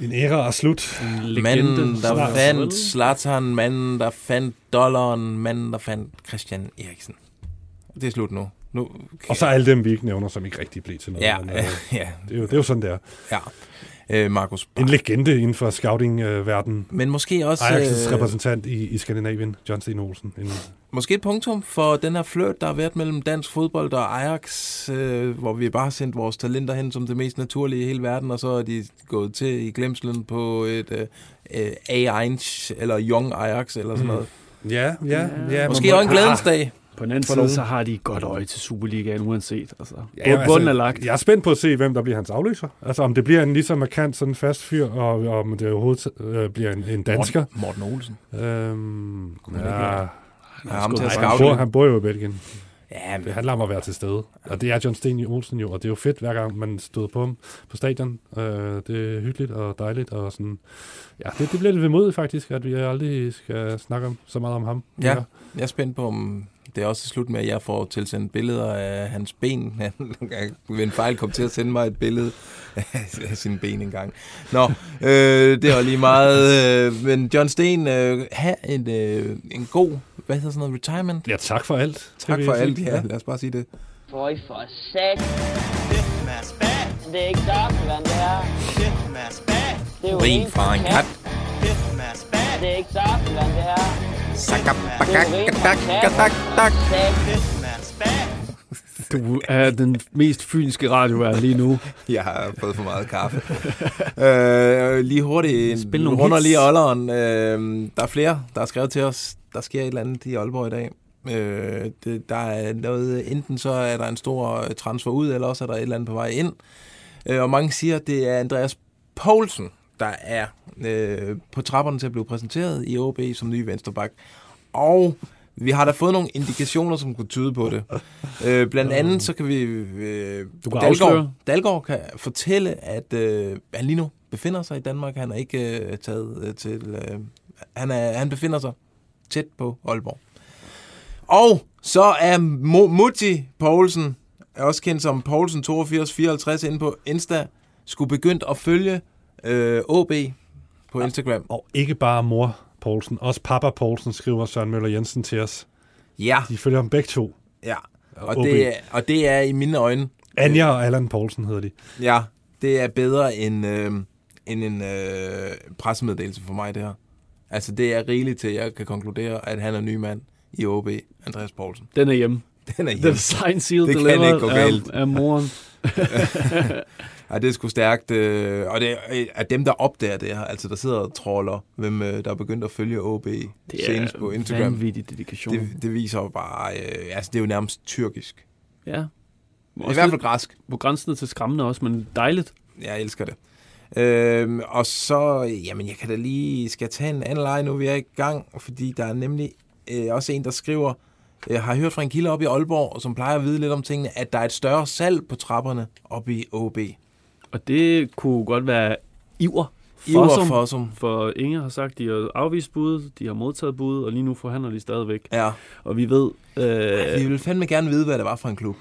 En æra er slut. Manden, der Snart. fandt Zlatan, manden, der fandt dollaren, manden, der fandt Christian Eriksen. Det er slut nu. nu Og så alle dem, vi ikke nævner, som ikke rigtig blev til noget. Ja, men, øh, ja. Det er, jo, det er jo sådan, der. Ja. Øh, Markus En legende inden for scouting-verdenen. Men måske også... Ajax' øh, repræsentant i, i Skandinavien, John Sten Olsen. En, Måske et punktum for den her fløt, der har været mellem dansk fodbold og Ajax, øh, hvor vi bare har sendt vores talenter hen som det mest naturlige i hele verden, og så er de gået til i glemslen på et øh, øh, A1 eller Young Ajax eller sådan Mm. noget. Ja, ja, ja. Måske også en glædens dag. På den anden side, nogen. så har de godt øje til Superligaen, uanset. Altså, Ja, bunden er lagt. Jeg er spændt på at se, hvem der bliver hans afløser. Altså, om det bliver en lige så markant sådan fast fyr, og om det overhovedet øh, bliver en, en dansker. Morten, Morten Olsen. Øhm, ikke ja? Ja, han, scoute bor, han bor jo i Belgien. Ja, men- Det handler om at være til stede. Og det er John Sten Olsen jo, og det er jo fedt, hver gang man støder på ham på stadion. Øh, det er hyggeligt og dejligt, og sådan... Ja, det, det bliver lidt vemodigt faktisk, at vi aldrig skal snakke om, så meget om ham. Ja, jeg er spændt på, om det er også slut med, at jeg får tilsendt billeder af hans ben. Han ved en fejl kom til at sende mig et billede af sine ben engang. Nå, øh, det var lige meget. Øh, men John Sten, øh, have en, øh, en god, hvad hedder sådan noget, retirement? Ja, tak for alt. Tak for alt, ja. Lad os bare sige det. Føj for sat. Det er ikke Dokland, det her. Det er jo Urin fra en kat. Det er ikke her. Sakap, Det er. Du er den mest fynske radiovært lige nu. Jeg har fået for meget kaffe. øh, lige hurtigt, Spil nogle runder hits. lige Olleren. Øh, der er flere, der har skrevet til os, der sker et eller andet i Aalborg i dag. Øh, det, der er noget, enten så er der en stor øh, transfer ud, eller også er der et eller andet på vej ind. Øh, og mange siger, at det er Andreas Poulsen, der er øh, på trapperne til at blive præsenteret i OB som ny vensterbak. Og vi har da fået nogle indikationer, som kunne tyde på det. Øh, blandt andet så kan vi... Øh, Du kan Dalgaard, afsløre. Dalgaard kan fortælle, at øh, han lige nu befinder sig i Danmark. Han er ikke øh, taget øh, til... Øh, han, er, han befinder sig tæt på Aalborg. Og så er Mo- Mutti Poulsen, også kendt som Poulsen8254 inde på Insta, skulle begyndt at følge øh, OB på Instagram. Og ikke bare mor Poulsen, også papa Poulsen, skriver Søren Møller Jensen til os. Ja. De følger ham begge to. Ja, og det, er, og det er i mine øjne... Anja og Allan Poulsen hedder de. Ja, det er bedre end, øh, end en øh, pressemeddelelse for mig, det her. Altså, det er rigeligt til, at jeg kan konkludere, at han er ny mand i OB, Andreas Poulsen. Den er hjemme. Den er hjemme. The sign seal det kan delivered ikke gå galt. Af, af moren. Ej, det er sgu stærkt. Øh, og det er at dem, der opdager det her, altså der sidder og troller, hvem øh, der er begyndt at følge OB Det er senest på Instagram. vanvittig dedikation. Det, det viser jo bare, øh, altså det er jo nærmest tyrkisk. Ja. I hvert fald græsk. På grænsen til skræmmende også, men dejligt. Jeg elsker det. Øhm, og så, jamen jeg kan da lige, skal jeg tage en anden leje nu, vi er i gang, fordi der er nemlig øh, også en, der skriver, jeg har hørt fra en kilde op i Aalborg, som plejer at vide lidt om tingene, at der er et større salg på trapperne op i OB. Og det kunne godt være Iver. Iver Fossum, Fossum. For Inge har sagt, de har afvist bud, de har modtaget bud, og lige nu forhandler de stadigvæk. Ja. Og vi ved... Øh, Vi vil fandme gerne vide, hvad det var for en klub.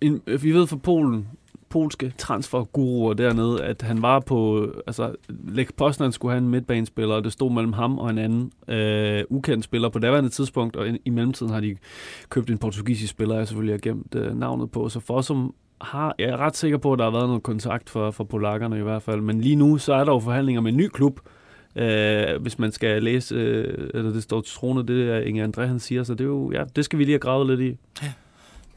en, vi ved fra Polen, polske transferguruer dernede, at han var på, altså Lech Poznan skulle have en midtbanespiller, og det stod mellem ham og en anden øh, ukendt spiller på daværende tidspunkt, og i, i mellemtiden har de købt en portugisisk spiller, jeg selvfølgelig har gemt øh, navnet på, så for som har, jeg er ret sikker på, at der har været noget kontakt for, for polakkerne i hvert fald, men lige nu så er der jo forhandlinger med en ny klub, øh, hvis man skal læse, øh, eller det står til troende, det er Inge André, han siger, så det er jo, ja, det skal vi lige have gravet lidt i.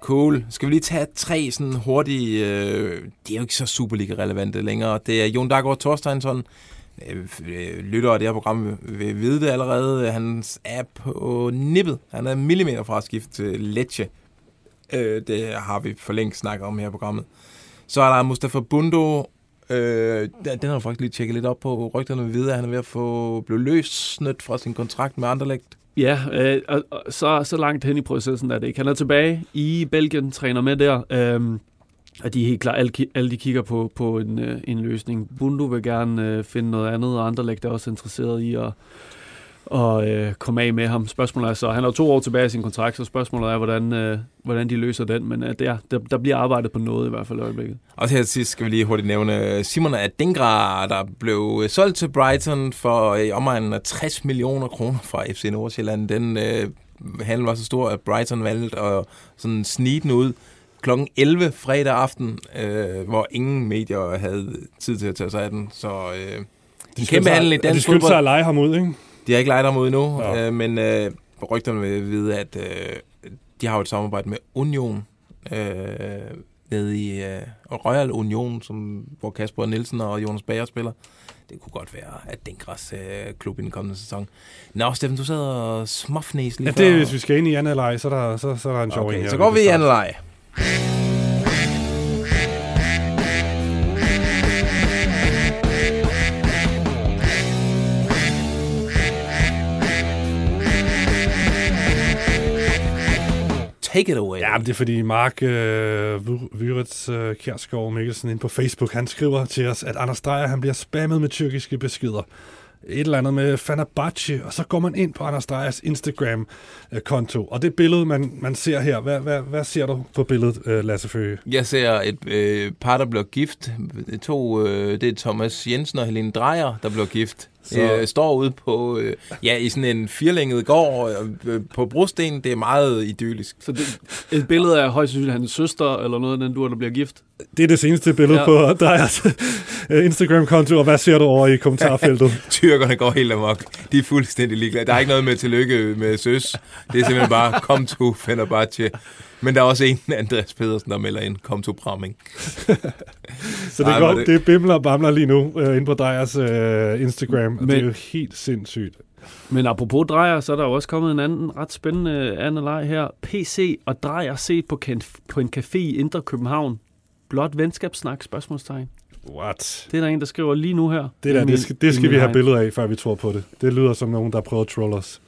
Cool. Skal vi lige tage tre sådan hurtige... Øh, det er jo ikke så Superliga-relevante længere. Det er Jon Daggaard Thorsteinsson. Øh, øh lytter af det her program vil vide det allerede. Han er på nippet. Han er millimeter fra at skifte til Lecce. Øh, det har vi for længe snakket om her i programmet. Så er der Mustafa Bundo. Øh, den har jeg faktisk lige tjekket lidt op på. Rygterne ved, at han er ved at få blive løsnet fra sin kontrakt med Anderlecht. Ja, øh, og, og så, så langt hen i processen er det ikke. Han er tilbage i Belgien, træner med der. Øh, og de er helt klart, alle, alle de kigger på, på en, øh, en løsning. Bundo vil gerne øh, finde noget andet, og Anderlecht er også interesseret i at og øh, komme af med ham. Spørgsmålet er så, han har to år tilbage i sin kontrakt, så spørgsmålet er, hvordan, øh, hvordan de løser den. Men øh, der, der, der bliver arbejdet på noget i hvert fald i øjeblikket. Og til sidst skal vi lige hurtigt nævne Simon Adingra, der blev solgt til Brighton for i omegnen af 60 millioner kroner fra FC Nordsjælland. Den øh, handel var så stor, at Brighton valgte at sådan snige den ud klokken 11 fredag aften, øh, hvor ingen medier havde tid til at tage sig af den. Så øh, en kæmpe handel i dansk fodbold. De fodbold. at lege ham ud, ikke? De har ikke lejet ham ud endnu, Ja. øh, men øh, rygterne vil vide, at øh, de har jo et samarbejde med Union øh, nede i øh, Royal Union, som, hvor Kasper Nielsen og Jonas Bager spiller. Det kunne godt være, at den græs øh, klub i den kommende sæson. Nå, Steffen, du sad og smuffnæs lige Ja, før. det er, hvis vi skal ind i leg, så, er der, så, så er der en sjov Okay, en her. så går vi i kan Take it away. Ja, det er fordi Mark øh, Vyrets øh, Kjærsgaard Mikkelsen ind på Facebook, han skriver til os, at Anders Dreyer, han bliver spammet med tyrkiske beskeder. Et eller andet med Fenerbahce, og så går man ind på Anders Dreyers Instagram-konto. Og det billede, man, man ser her, hvad, hvad, hvad ser du på billedet, øh, Lasse Føge? Jeg ser et øh, par, der bliver gift. To, øh, det er Thomas Jensen og Helene Drejer, der bliver gift. Så-. Øh, står ude på, øh, ja, i sådan en firlænget gård øh, på brosten. Det er meget idyllisk. Så det, et billede af højst sandsynligt hans søster, eller noget af den dur, der bliver gift. Det er det seneste billede ja. På øh, Instagram-konto, og hvad ser du over i kommentarfeltet? Tyrkerne går helt amok. De er fuldstændig ligeglade. Der er ikke noget med tillykke med søs. Det er simpelthen bare, kom to Fenerbahce. Men der er også en, Andreas Pedersen, der melder ind, kom to Bramming. Så det, Ej, går, det... det bimler og bamler lige nu øh, inde på Dreyers øh, Instagram, og Men- det er jo helt sindssygt. Men apropos drejer, så er der jo også kommet en anden ret spændende anden leg her. PC og drejer set på, på en café i Indre København. Blot venskabssnak, spørgsmålstegn. What? Det er der en, der skriver lige nu her. Det, der, I det skal, det skal vi min have billeder af, før vi tror på det. Det lyder som nogen, der prøver at trolle os.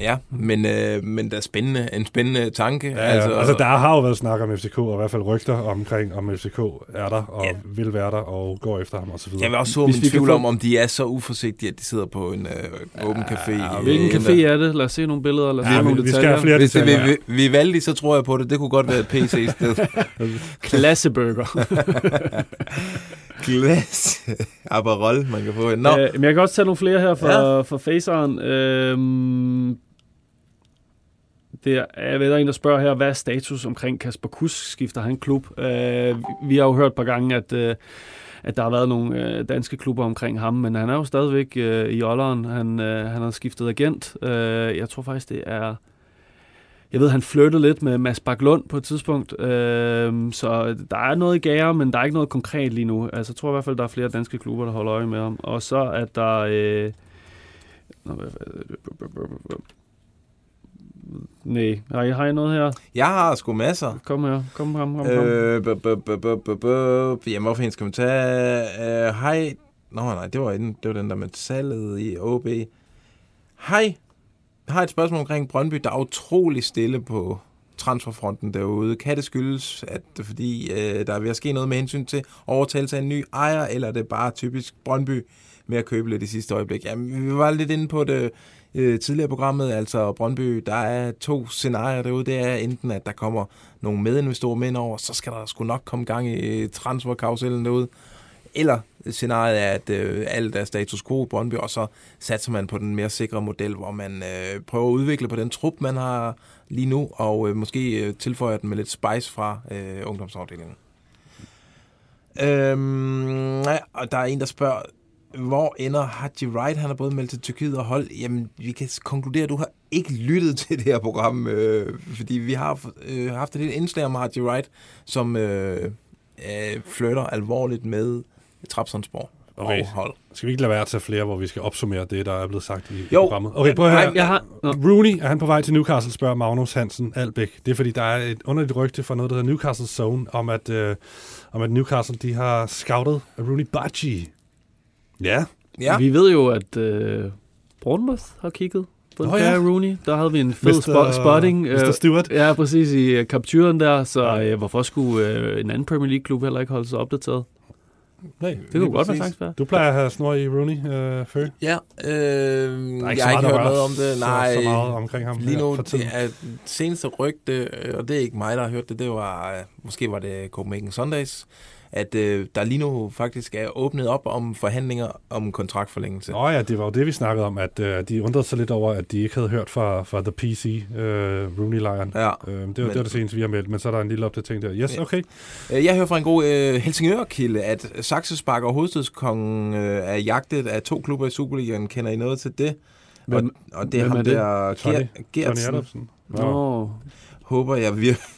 Ja, men, øh, men der er spændende, en spændende tanke. Ja, altså, altså, der har jo været snak om FCK, og i hvert fald rygter omkring, om FCK er der, og ja. vil være der, og går efter ham osv. Jeg vil også så min vi tvivl få- om, om de er så uforsigtige, at de sidder på en øh, åben café. i, Hvilken øh, café er det? Lad os se nogle billeder, lad os Ja, se vi- nogle vi skal detaljer. have flere Hvis det detaljer. vil vi, Vivaldi, så tror jeg på det. Det kunne godt være et PC-sted. Klasseburger. Glas. Aperol, man kan få. Nå, Øh, men jeg kan også tage nogle flere her fra, Ja. ja. fra Faceren. Øhm, det er, jeg ved, der er en, der spørger her, hvad er status omkring Kasper Kusk? Skifter han klub? Øh, vi har jo hørt et par gange, at, øh, at der har været nogle øh, danske klubber omkring ham, men han er jo stadigvæk øh, i Olleren. Han, øh, han har skiftet agent. Øh, jeg tror faktisk, det er... Jeg ved, han flyttede lidt med Mads Baklund på et tidspunkt, øh, så der er noget i gære, men der er ikke noget konkret lige nu. Altså, jeg tror i hvert fald, der er flere danske klubber, der holder øje med ham. Og så er der... Øh, Nej, har I, har I noget her? jeg har sgu masser. Kom her, kom, kom, kom. Øh, bu- bu- bu- Jamen, hvorfor en skal man tage? Øh, Hej. Nå, nej, det var, den, det var den der med salget i OB. Hej. Jeg har et spørgsmål omkring Brøndby. Der er utrolig stille på transferfronten derude. Kan det skyldes, at det er fordi, øh, der er ved at ske noget med hensyn til overtagelse af en ny ejer, eller er det bare typisk Brøndby med at købe lidt i sidste øjeblik. Jamen, vi var lidt inde på det øh, tidligere programmet, altså Brøndby, der er to scenarier derude. Det er enten, at der kommer nogle medinvestorer med ind over, så skal der sgu nok komme gang i øh, transferkarusellen derude. Eller scenariet er, at øh, alt er status quo i Brøndby, og så satser man på den mere sikre model, hvor man øh, prøver at udvikle på den trup, man har lige nu, og øh, måske øh, tilføjer den med lidt spice fra øh, ungdomsafdelingen. Øhm, ja, og der er en, der spørger, hvor ender Haji Wright? Han er både meldt til Tyrkiet og hold. Jamen, vi kan konkludere, at du har ikke lyttet til det her program, øh, fordi vi har øh, haft et lille indslag om Haji Wright, som øh, øh, flytter alvorligt med Trapsonsborg Okay. og hold. Skal vi ikke lade være at tage flere, hvor vi skal opsummere det, der er blevet sagt i Jo. programmet? Okay, prøv at høre. Nej, jeg har-. Rooney, er han på vej til Newcastle, spørger Magnus Hansen Albæk. Det er fordi, der er et underligt rygte fra noget, der hedder Newcastle Zone, om at, øh, om at Newcastle de har scoutet Rooney Bachi. Ja. Ja. Vi ved jo, at øh, Bournemouth har kigget på Nå, oh, ja. Rooney. Der havde vi en fed Mr. spo- spotting. Mr. Stewart. Ja, præcis i øh, kapturen der. Så øh, hvorfor skulle øh, en anden Premier League-klub heller ikke holde sig opdateret? Nej, Det kunne godt være være. Du plejer at have snor i Rooney øh, før. Ja, øh, jeg ikke så har ikke hørt noget om det. så- Nej, så meget omkring ham lige nu, det er seneste rygte, øh, og det er ikke mig, der har hørt det, det var, øh, måske var det Copenhagen Sundays, at øh, der lige nu faktisk er åbnet op om forhandlinger om kontraktforlængelse. Nå ja, det var jo det, vi snakkede om, at øh, de undrede sig lidt over, at de ikke havde hørt fra, fra The PC, øh, Rooney-lejren. Ja, øh, det, var, men- det var det seneste, vi har meldt, men så er der en lille opdatering der. Yes, Ja. okay. Øh, Jeg hører fra en god øh, Helsingør-kilde, at Saxespark og Hovedstadskongen øh, er jagtet af to klubber i Superligaen. Kender I noget til det? Hvem- og, og det er hvem ham er det? der Tony- Ger- Tony. Adamsen. Nå, Håber jeg, vir-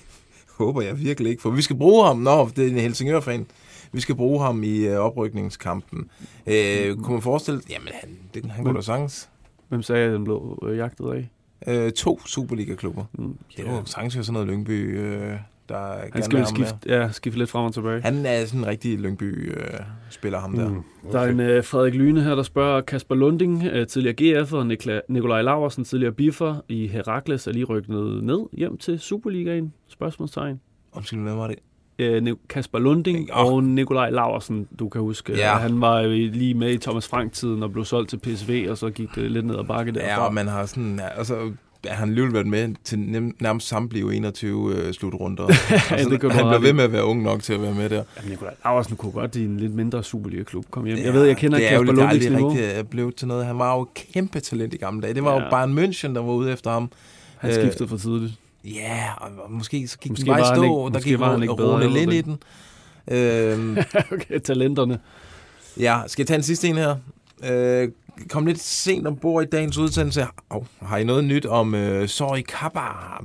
håber jeg virkelig ikke, for vi skal bruge ham. Nå, det er en Helsingør-fan. Vi skal bruge ham i øh, oprykningskampen. Øh, kunne man forestille Jamen, han, det, han kunne da sagtens. hvem sagde, at den blev øh, jagtet af? Øh, to Superliga-klubber. Mm, Det var sagtens sådan noget Lyngby, øh, der Han gerne skal vel skifte, ja, skifte lidt frem og tilbage. Han er sådan en rigtig Lyngby-spiller, ham der. Mm, Der er en øh, Frederik Lyne her, der spørger Kasper Lunding, øh, tidligere GF, og Nikla- Nikolaj Laversen, tidligere Biffer i Herakles, er lige rykket ned hjem til Superligaen? Spørgsmålstegn. Undskyld, hvad var det? Øh, Kasper Lunding og Nikolaj Laversen, du kan huske. Ja. Øh, Han var lige med i Thomas Frank-tiden og blev solgt til PSV, og så gik det lidt ned ad bakke derfra. Ja, og man har sådan... Altså, ja, han alligevel været med til nærmest samtlige 21 øh, slutrunder. altså, det kan du han blev ved med at være ung nok til at være med der. Jamen, Nikolaj Laversen kunne godt i en lidt mindre Superliga-klub komme hjem. Ja, Jeg ved, jeg kender det ikke er jo Kasper lidt Lundings aldrig niveau. rigtig er blevet til noget. Han var jo kæmpe talent i gamle dage. Det var ja. jo Ja. Bayern München, der var ude efter ham. Han skiftede for tidligt. Ja, og og måske så gik Måske den bare stå. ikke- der gik var han ikke bedre, Rune Lind det i den. Øhm, okay, talenterne. ja, skal jeg tage en sidste en her? Øh, kom lidt sent ombord i dagens udsendelse. Oh, har I noget nyt om øh, Sori Kappa?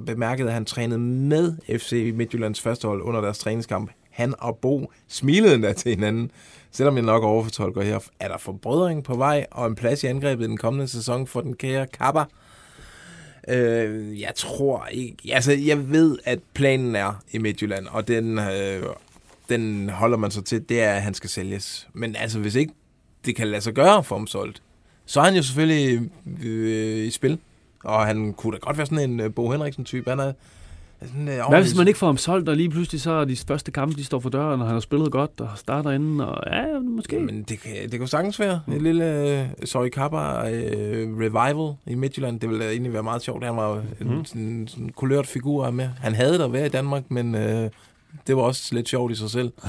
Bemærkede, at han trænede med FC Midtjyllands førstehold under deres træningskamp. Han og Bo smilede endda til hinanden. Selvom jeg nok overfortolker her, er der forbrødring på vej og en plads i angrebet i den kommende sæson for den kære Kappa. Øh, jeg tror ikke... Altså, jeg ved, at planen er i Midtjylland, og den, øh, den holder man så til, det er, at han skal sælges. Men altså, hvis ikke det kan lade sig gøre for ham solgt, så er han jo selvfølgelig øh, i spil. Og han kunne da godt være sådan en øh, Bo Henriksen-type. Han er sådan, øh, Hvad hvis man ikke får ham solgt, og lige pludselig så er de første kampe, de står for døren, og han har spillet godt, og starter inden, og ja, måske. Men det kan, det kan sagtens være. En lille øh, Sorry Kappa øh, revival i Midtjylland. Det ville da egentlig være meget sjovt. Han var jo en Mhm. sådan, sådan kulørt figur med. Han havde der været i Danmark, men øh, det var også lidt sjovt i sig selv.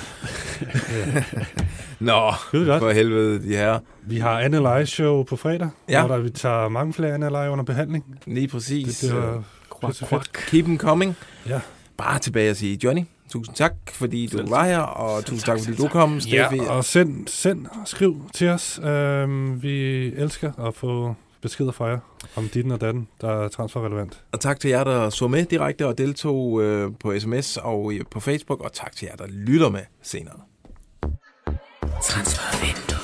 Nå, godt. for helvede, de her. Vi har Anne Live show på fredag, Ja. hvor der, vi tager mange flere Anne Live under behandling. Lige præcis. Det bliver pisse fedt. Keep them coming. Ja. Bare tilbage og sige, Johnny, tusind tak, fordi du Selv var her, og tusind tak, fordi du kom, Steffi. Ja, og send, send og skriv til os. Øhm, vi elsker at få beskeder fra jer om dit og datten, der er transferrelevant. Og tak til jer, der så med direkte og deltog øh, på sms og i- på Facebook, og tak til jer, der lytter med senere. Transfervindue.